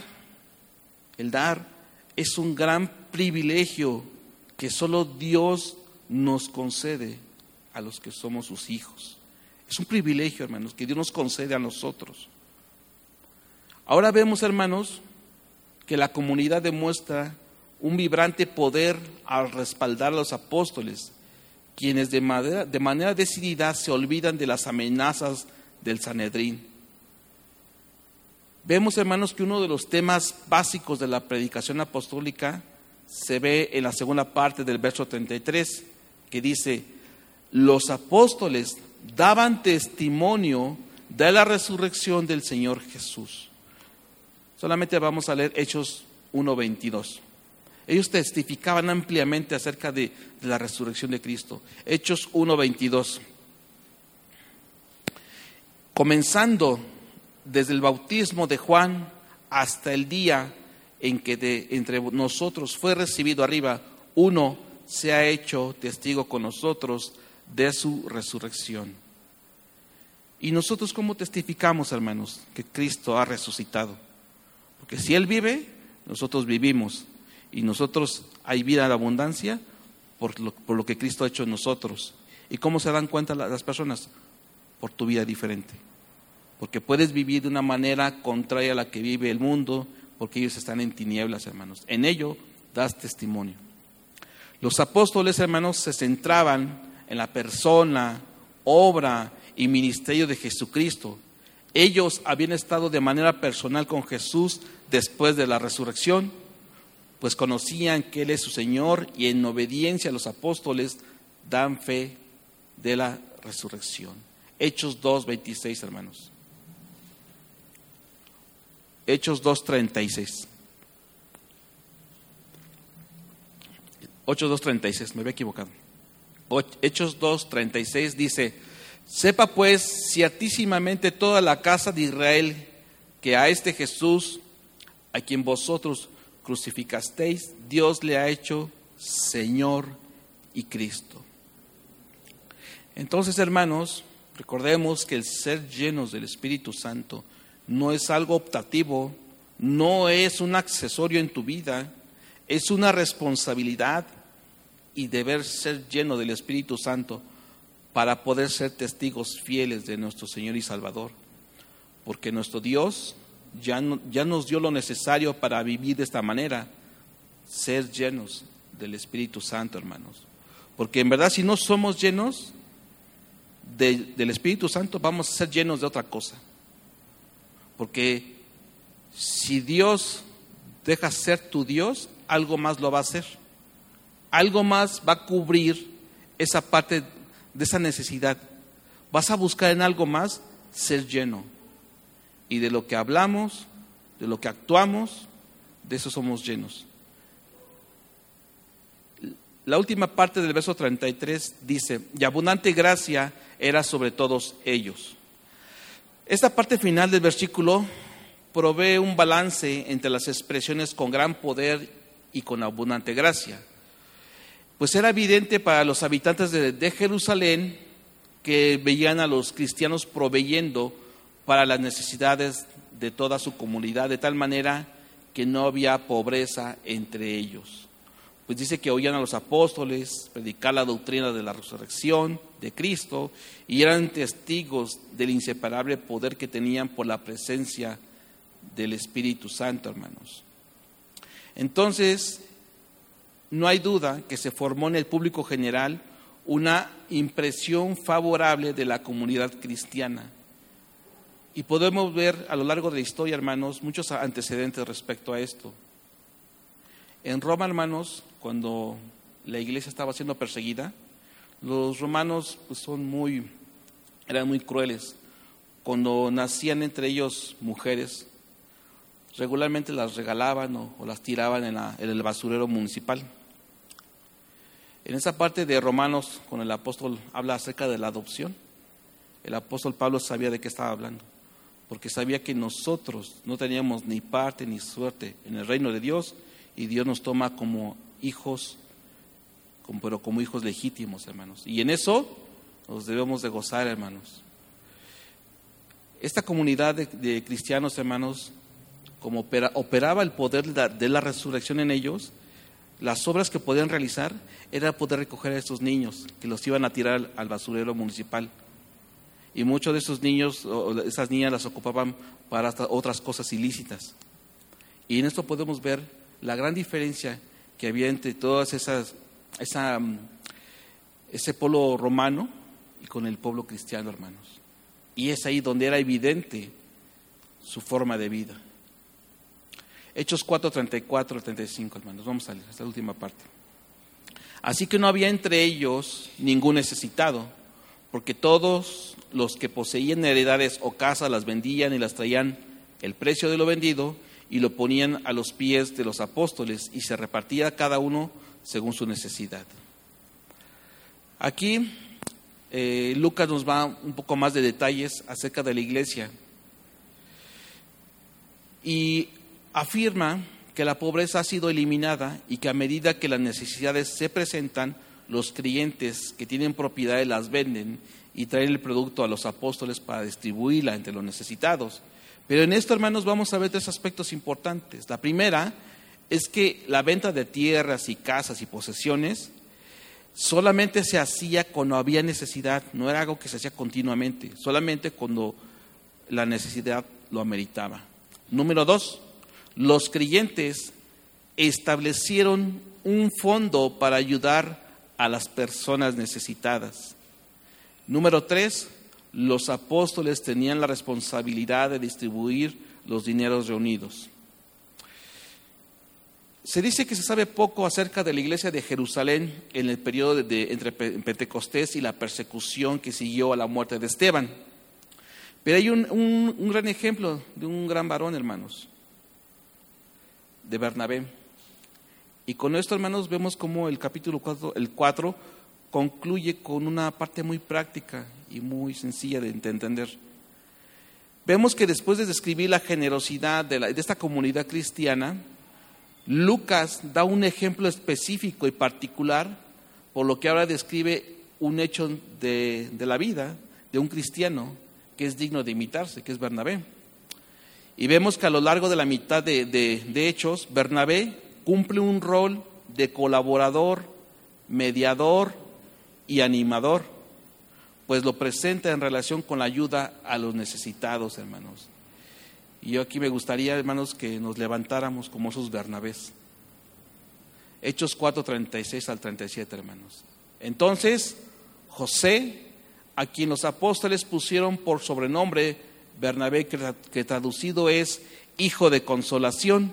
A: el dar es un gran privilegio que solo Dios nos concede a los que somos sus hijos. Es un privilegio, hermanos, que Dios nos concede a nosotros. Ahora vemos, hermanos, que la comunidad demuestra un vibrante poder al respaldar a los apóstoles, quienes de manera, de manera decidida se olvidan de las amenazas del Sanedrín. Vemos, hermanos, que uno de los temas básicos de la predicación apostólica se ve en la segunda parte del verso 33, que dice, los apóstoles daban testimonio de la resurrección del Señor Jesús. Solamente vamos a leer Hechos 1.22. Ellos testificaban ampliamente acerca de, la resurrección de Cristo. Hechos 1.22. Comenzando desde el bautismo de Juan hasta el día en que de entre nosotros fue recibido arriba, uno se ha hecho testigo con nosotros de su resurrección. ¿Y nosotros cómo testificamos, hermanos, que Cristo ha resucitado? Porque si Él vive, nosotros vivimos. Y nosotros hay vida en abundancia por lo, por lo que Cristo ha hecho en nosotros. ¿Y cómo se dan cuenta las personas? Por tu vida diferente. Porque puedes vivir de una manera contraria a la que vive el mundo, porque ellos están en tinieblas, hermanos. En ello das testimonio. Los apóstoles, hermanos, se centraban en la persona, obra y ministerio de Jesucristo. Ellos habían estado de manera personal con Jesús después de la resurrección, pues conocían que Él es su Señor y en obediencia a los apóstoles dan fe de la resurrección. Hechos 2, 26, hermanos. Hechos 2.36. 8.2.36, me había equivocado. Hechos 2.36 dice, sepa pues ciertísimamente toda la casa de Israel que a este Jesús, a quien vosotros crucificasteis, Dios le ha hecho Señor y Cristo. Entonces, hermanos, recordemos que el ser llenos del Espíritu Santo no es algo optativo, no es un accesorio en tu vida, es una responsabilidad y deber ser lleno del Espíritu Santo para poder ser testigos fieles de nuestro Señor y Salvador. Porque nuestro Dios ya, nos dio lo necesario para vivir de esta manera, ser llenos del Espíritu Santo, hermanos. Porque en verdad si no somos llenos del Espíritu Santo, vamos a ser llenos de otra cosa. Porque si Dios deja ser tu Dios, algo más lo va a hacer. Algo más va a cubrir esa parte de esa necesidad. Vas a buscar en algo más ser lleno. Y de lo que hablamos, de lo que actuamos, de eso somos llenos. La última parte del verso 33 dice, y abundante gracia era sobre todos ellos. Esta parte final del versículo provee un balance entre las expresiones con gran poder y con abundante gracia. Pues era evidente para los habitantes de, Jerusalén que veían a los cristianos proveyendo para las necesidades de toda su comunidad, de tal manera que no había pobreza entre ellos. Pues dice que oían a los apóstoles predicar la doctrina de la resurrección de Cristo y eran testigos del inseparable poder que tenían por la presencia del Espíritu Santo, hermanos. Entonces, no hay duda que se formó en el público general una impresión favorable de la comunidad cristiana. Y podemos ver a lo largo de la historia, hermanos, muchos antecedentes respecto a esto. En Roma, hermanos, cuando la iglesia estaba siendo perseguida, los romanos pues, son muy, eran muy crueles. Cuando nacían entre ellos mujeres, regularmente las regalaban o, las tiraban en, en el basurero municipal. En esa parte de Romanos, con el apóstol habla acerca de la adopción, el apóstol Pablo sabía de qué estaba hablando, porque sabía que nosotros no teníamos ni parte ni suerte en el reino de Dios y Dios nos toma como hijos, pero como hijos legítimos, hermanos. Y en eso nos debemos de gozar, hermanos. Esta comunidad de, cristianos, hermanos, como operaba el poder de la resurrección en ellos, las obras que podían realizar era poder recoger a estos niños que los iban a tirar al basurero municipal. Y muchos de esos niños, o esas niñas las ocupaban para otras cosas ilícitas. Y en esto podemos ver la gran diferencia que había entre todas esas, esa, mm, ese pueblo romano y con el pueblo cristiano, hermanos. Y es ahí donde era evidente su forma de vida. Hechos 4, 34, 35, hermanos. Vamos a leer esta última parte. Así que no había entre ellos ningún necesitado, porque todos los que poseían heredades o casas las vendían y las traían el precio de lo vendido y lo ponían a los pies de los apóstoles y se repartía cada uno según su necesidad. Aquí eh, Lucas nos va un poco más de detalles acerca de la iglesia. Y afirma que la pobreza ha sido eliminada y que a medida que las necesidades se presentan, los creyentes que tienen propiedades las venden y traen el producto a los apóstoles para distribuirla entre los necesitados. Pero en esto, hermanos, vamos a ver tres aspectos importantes. La primera es que la venta de tierras y casas y posesiones solamente se hacía cuando había necesidad, no era algo que se hacía continuamente, solamente cuando la necesidad lo ameritaba. Número dos, los creyentes establecieron un fondo para ayudar a las personas necesitadas. Número tres, los apóstoles tenían la responsabilidad de distribuir los dineros reunidos. Se dice que se sabe poco acerca de la iglesia de Jerusalén en el periodo entre Pentecostés y la persecución que siguió a la muerte de Esteban. Pero hay un, un gran ejemplo de un gran varón, hermanos de Bernabé. Y con esto, hermanos, vemos cómo el capítulo 4, el 4 concluye con una parte muy práctica y muy sencilla de entender. Vemos que después de describir la generosidad de, esta comunidad cristiana, Lucas da un ejemplo específico y particular por lo que ahora describe un hecho de la vida de un cristiano que es digno de imitarse, que es Bernabé. Y vemos que a lo largo de la mitad de, Hechos, Bernabé cumple un rol de colaborador, mediador y animador, pues lo presenta en relación con la ayuda a los necesitados, hermanos. Y yo aquí me gustaría, hermanos, que nos levantáramos como esos Bernabés. Hechos 4, 36 al 37, hermanos. Entonces, José, a quien los apóstoles pusieron por sobrenombre Bernabé, que traducido es hijo de consolación,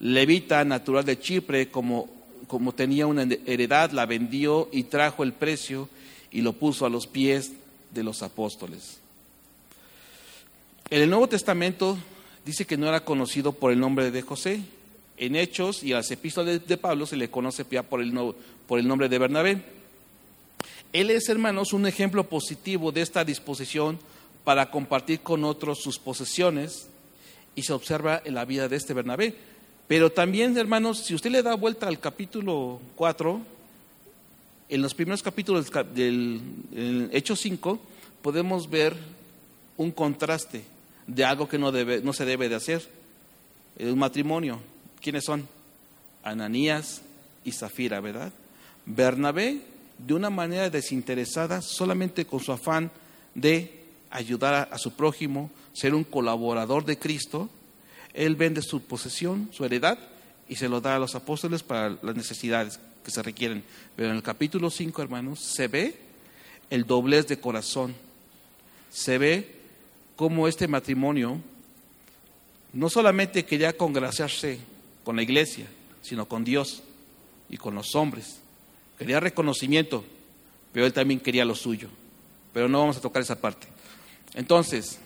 A: levita natural de Chipre, como, como tenía una heredad, la vendió y trajo el precio y lo puso a los pies de los apóstoles. En el Nuevo Testamento dice que no era conocido por el nombre de José. En Hechos y las epístolas de, Pablo se le conoce ya por el, por el nombre de Bernabé. Él es, hermanos, un ejemplo positivo de esta disposición para compartir con otros sus posesiones y se observa en la vida de este Bernabé. Pero también, hermanos, si usted le da vuelta al capítulo 4, en los primeros capítulos del, Hecho 5, podemos ver un contraste de algo que no, debe, no se debe de hacer, un matrimonio. ¿quiénes son? Ananías y Zafira, ¿verdad? Bernabé, de una manera desinteresada, solamente con su afán de ayudar a, su prójimo, ser un colaborador de Cristo, él vende su posesión, su heredad, y se lo da a los apóstoles para las necesidades que se requieren. Pero en el capítulo 5, hermanos, se ve el doblez de corazón. Se ve cómo este matrimonio no solamente quería congraciarse con la iglesia, sino con Dios y con los hombres. Quería reconocimiento, pero él también quería lo suyo. Pero no vamos a tocar esa parte. Entonces,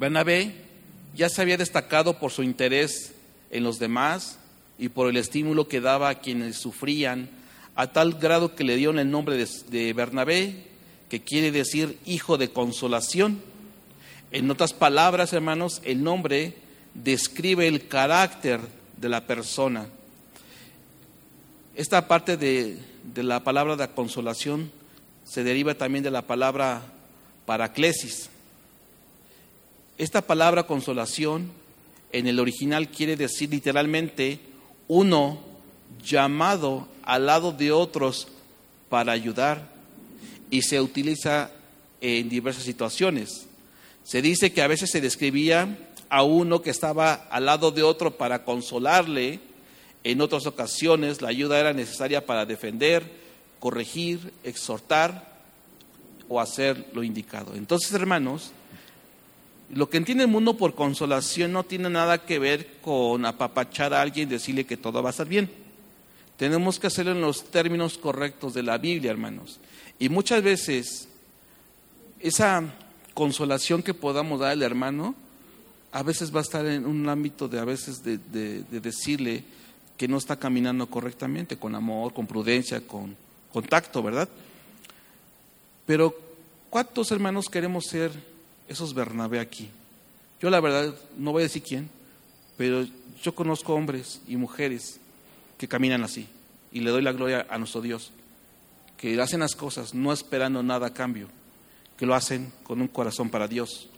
A: Bernabé ya se había destacado por su interés en los demás y por el estímulo que daba a quienes sufrían, a tal grado que le dieron el nombre de, Bernabé, que quiere decir hijo de consolación. En otras palabras, hermanos, el nombre describe el carácter de la persona. Esta parte de, de la palabra de consolación se deriva también de la palabra paraclesis. Esta palabra consolación en el original quiere decir literalmente uno llamado al lado de otros para ayudar y se utiliza en diversas situaciones. Se dice que a veces se describía a uno que estaba al lado de otro para consolarle, en otras ocasiones la ayuda era necesaria para defender, corregir, exhortar o hacer lo indicado. Entonces, hermanos, lo que entiende el mundo por consolación no tiene nada que ver con apapachar a alguien y decirle que todo va a estar bien. Tenemos que hacerlo en los términos correctos de la Biblia, hermanos. Y muchas veces esa consolación que podamos dar al hermano, a veces va a estar en un ámbito de a veces de, de decirle que no está caminando correctamente, con amor, con prudencia, con contacto, ¿verdad? Pero ¿cuántos hermanos queremos ser esos Bernabé aquí? Yo la verdad no voy a decir quién, pero yo conozco hombres y mujeres que caminan así y le doy la gloria a nuestro Dios, que hacen las cosas no esperando nada a cambio, que lo hacen con un corazón para Dios.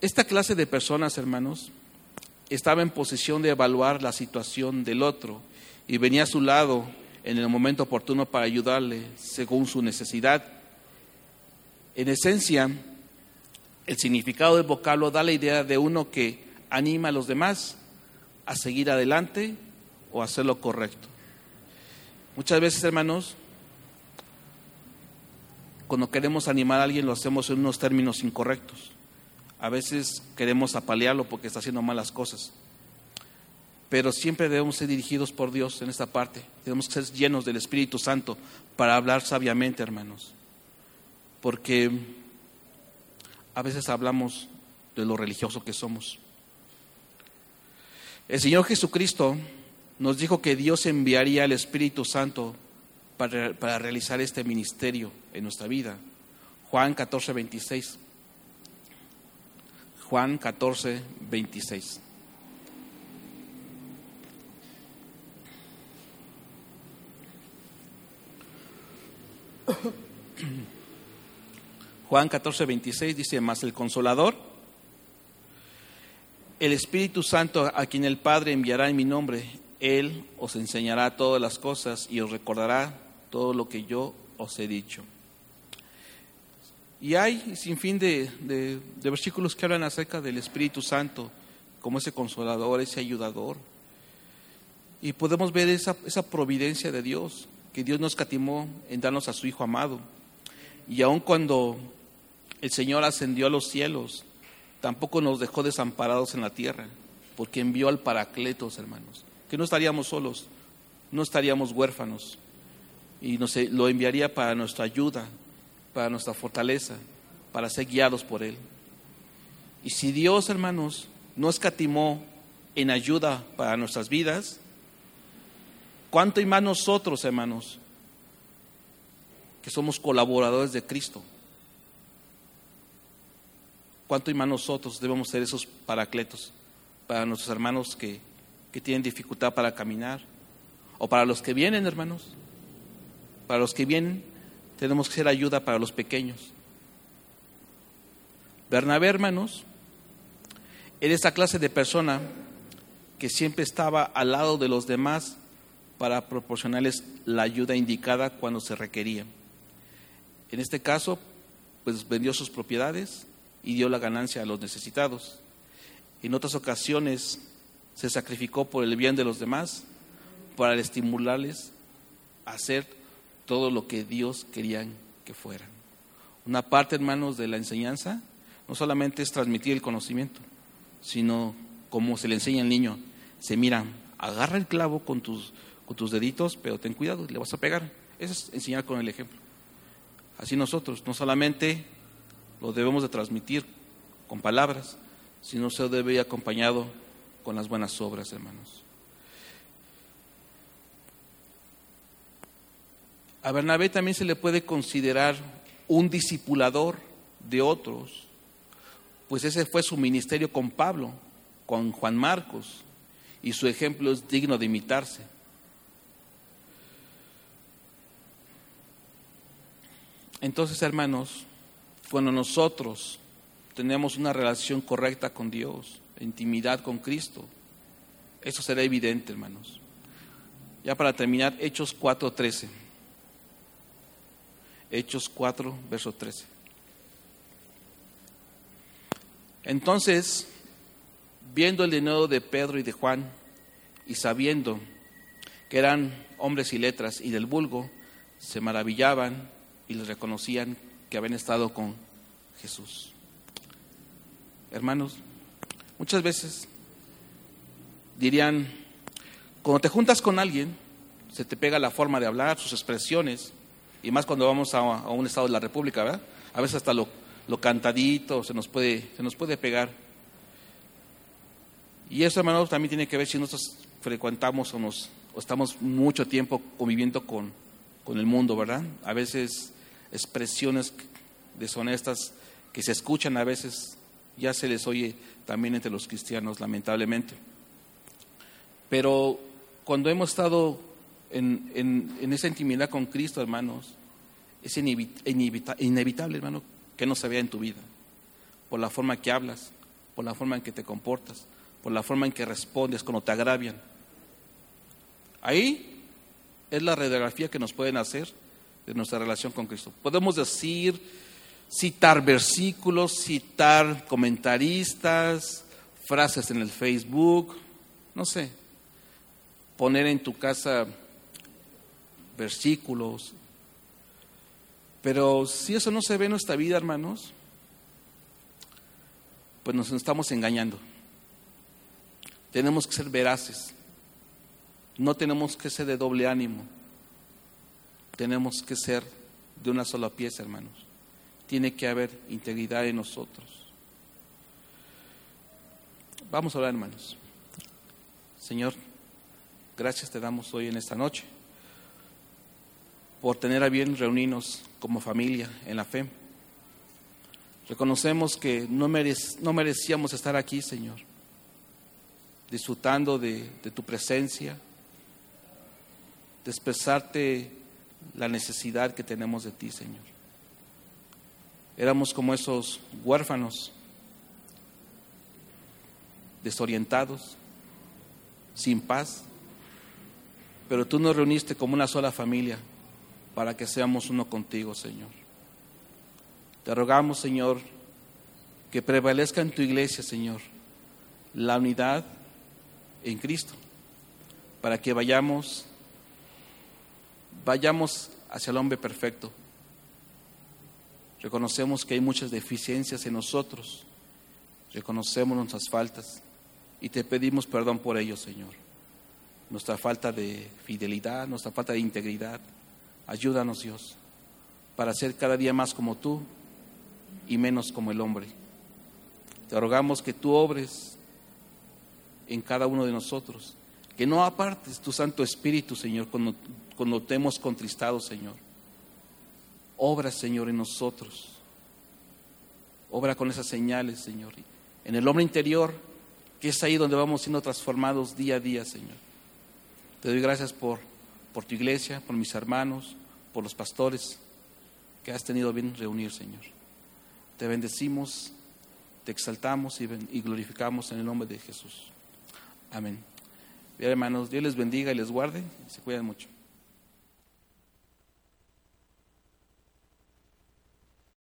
A: Esta clase de personas, hermanos, estaba en posición de evaluar la situación del otro y venía a su lado en el momento oportuno para ayudarle según su necesidad. En esencia, el significado del vocablo da la idea de uno que anima a los demás a seguir adelante o a hacer lo correcto. Muchas veces, hermanos, cuando queremos animar a alguien lo hacemos en unos términos incorrectos. A veces queremos apalearlo porque está haciendo malas cosas pero siempre debemos ser dirigidos por Dios en esta parte. Tenemos que ser llenos del Espíritu Santo para hablar sabiamente, hermanos. Porque a veces hablamos de lo religioso que somos. El Señor Jesucristo nos dijo que Dios enviaría el Espíritu Santo para, para realizar este ministerio en nuestra vida. Juan 14, 26. Juan 14, 26. *coughs* Juan 14, 26 dice, más el consolador, el Espíritu Santo a quien el Padre enviará en mi nombre, Él os enseñará todas las cosas y os recordará todo lo que yo os he dicho. Y hay sin fin de, de, versículos que hablan acerca del Espíritu Santo como ese consolador, ese ayudador. Y podemos ver esa, esa providencia de Dios que Dios nos catimó en darnos a su Hijo amado. Y aun cuando el Señor ascendió a los cielos, tampoco nos dejó desamparados en la tierra, porque envió al Paracletos, hermanos, que no estaríamos solos, no estaríamos huérfanos, y nos, lo enviaría para nuestra ayuda, para nuestra fortaleza, para ser guiados por Él. Y si Dios, hermanos, no escatimó en ayuda para nuestras vidas, ¿Cuánto y más nosotros, hermanos, que somos colaboradores de Cristo? ¿Cuánto y más nosotros debemos ser esos paracletos para nuestros hermanos que, que tienen dificultad para caminar? O para los que vienen, hermanos. Para los que vienen, tenemos que ser ayuda para los pequeños. Bernabé, hermanos, era esa clase de persona que siempre estaba al lado de los demás para proporcionarles la ayuda indicada cuando se requería. En este caso, pues vendió sus propiedades y dio la ganancia a los necesitados. En otras ocasiones se sacrificó por el bien de los demás para estimularles a hacer todo lo que Dios quería que fueran. Una parte, hermanos, de la enseñanza no solamente es transmitir el conocimiento, sino como se le enseña al niño, se mira, agarra el clavo con tus, tus deditos, pero ten cuidado, le vas a pegar. Eso es enseñar con el ejemplo. Así nosotros, no solamente lo debemos de transmitir con palabras, sino se debe ir acompañado con las buenas obras, hermanos. A Bernabé también se le puede considerar un discipulador de otros, pues ese fue su ministerio con Pablo, con Juan Marcos, y su ejemplo es digno de imitarse. Entonces, hermanos, cuando nosotros tenemos una relación correcta con Dios, intimidad con Cristo, eso será evidente, hermanos. Ya para terminar, Hechos 4:13. Hechos 4, verso 13. Entonces, viendo el dinero de Pedro y de Juan, y sabiendo que eran hombres y letras y del vulgo, se maravillaban y les reconocían que habían estado con Jesús. Hermanos, muchas veces dirían, cuando te juntas con alguien, se te pega la forma de hablar, sus expresiones, y más cuando vamos a, un estado de la República, ¿verdad? A veces hasta lo, cantadito se nos, puede, se nos puede pegar. Y eso, hermano, también tiene que ver si nosotros frecuentamos o, nos, estamos mucho tiempo conviviendo con, con el mundo, ¿verdad? A veces expresiones deshonestas que se escuchan a veces ya se les oye también entre los cristianos, lamentablemente. Pero cuando hemos estado en, esa intimidad con Cristo, hermanos, es inevitable, hermano, que no se vea en tu vida, por la forma en que hablas, por la forma en que te comportas, por la forma en que respondes cuando te agravian. Ahí es la radiografía que nos pueden hacer de nuestra relación con Cristo. Podemos decir, citar versículos, citar comentaristas, frases en el Facebook, no sé, poner en tu casa versículos. Pero si eso no se ve en nuestra vida, hermanos, pues nos estamos engañando. Tenemos que ser veraces. No tenemos que ser de doble ánimo. Tenemos que ser de una sola pieza, hermanos. Tiene que haber integridad en nosotros. Vamos a orar, hermanos. Señor, gracias te damos hoy en esta noche por tener a bien reunirnos como familia en la fe. Reconocemos que no, no merecíamos estar aquí, Señor, disfrutando de, tu presencia, de la necesidad que tenemos de ti, Señor. Éramos como esos huérfanos, desorientados, sin paz, pero tú nos reuniste como una sola familia para que seamos uno contigo, Señor. Te rogamos, Señor, que prevalezca en tu iglesia, Señor, la unidad en Cristo, para que vayamos, vayamos hacia el hombre perfecto. Reconocemos que hay muchas deficiencias en nosotros, reconocemos nuestras faltas y te pedimos perdón por ello, Señor. Nuestra falta de fidelidad, nuestra falta de integridad. Ayúdanos, Dios, para ser cada día más como tú y menos como el hombre. Te rogamos que tú obres en cada uno de nosotros, que no apartes tu Santo Espíritu, Señor, cuando, cuando te hemos contristado, Señor. Obra, Señor, en nosotros. Obra con esas señales, Señor. En el hombre interior, que es ahí donde vamos siendo transformados día a día, Señor. Te doy gracias por tu iglesia, por mis hermanos, por los pastores que has tenido bien reunir, Señor. Te bendecimos te exaltamos y, y glorificamos en el nombre de Jesús. Amén. Bien, hermanos, Dios les bendiga y les guarde. Se cuidan mucho.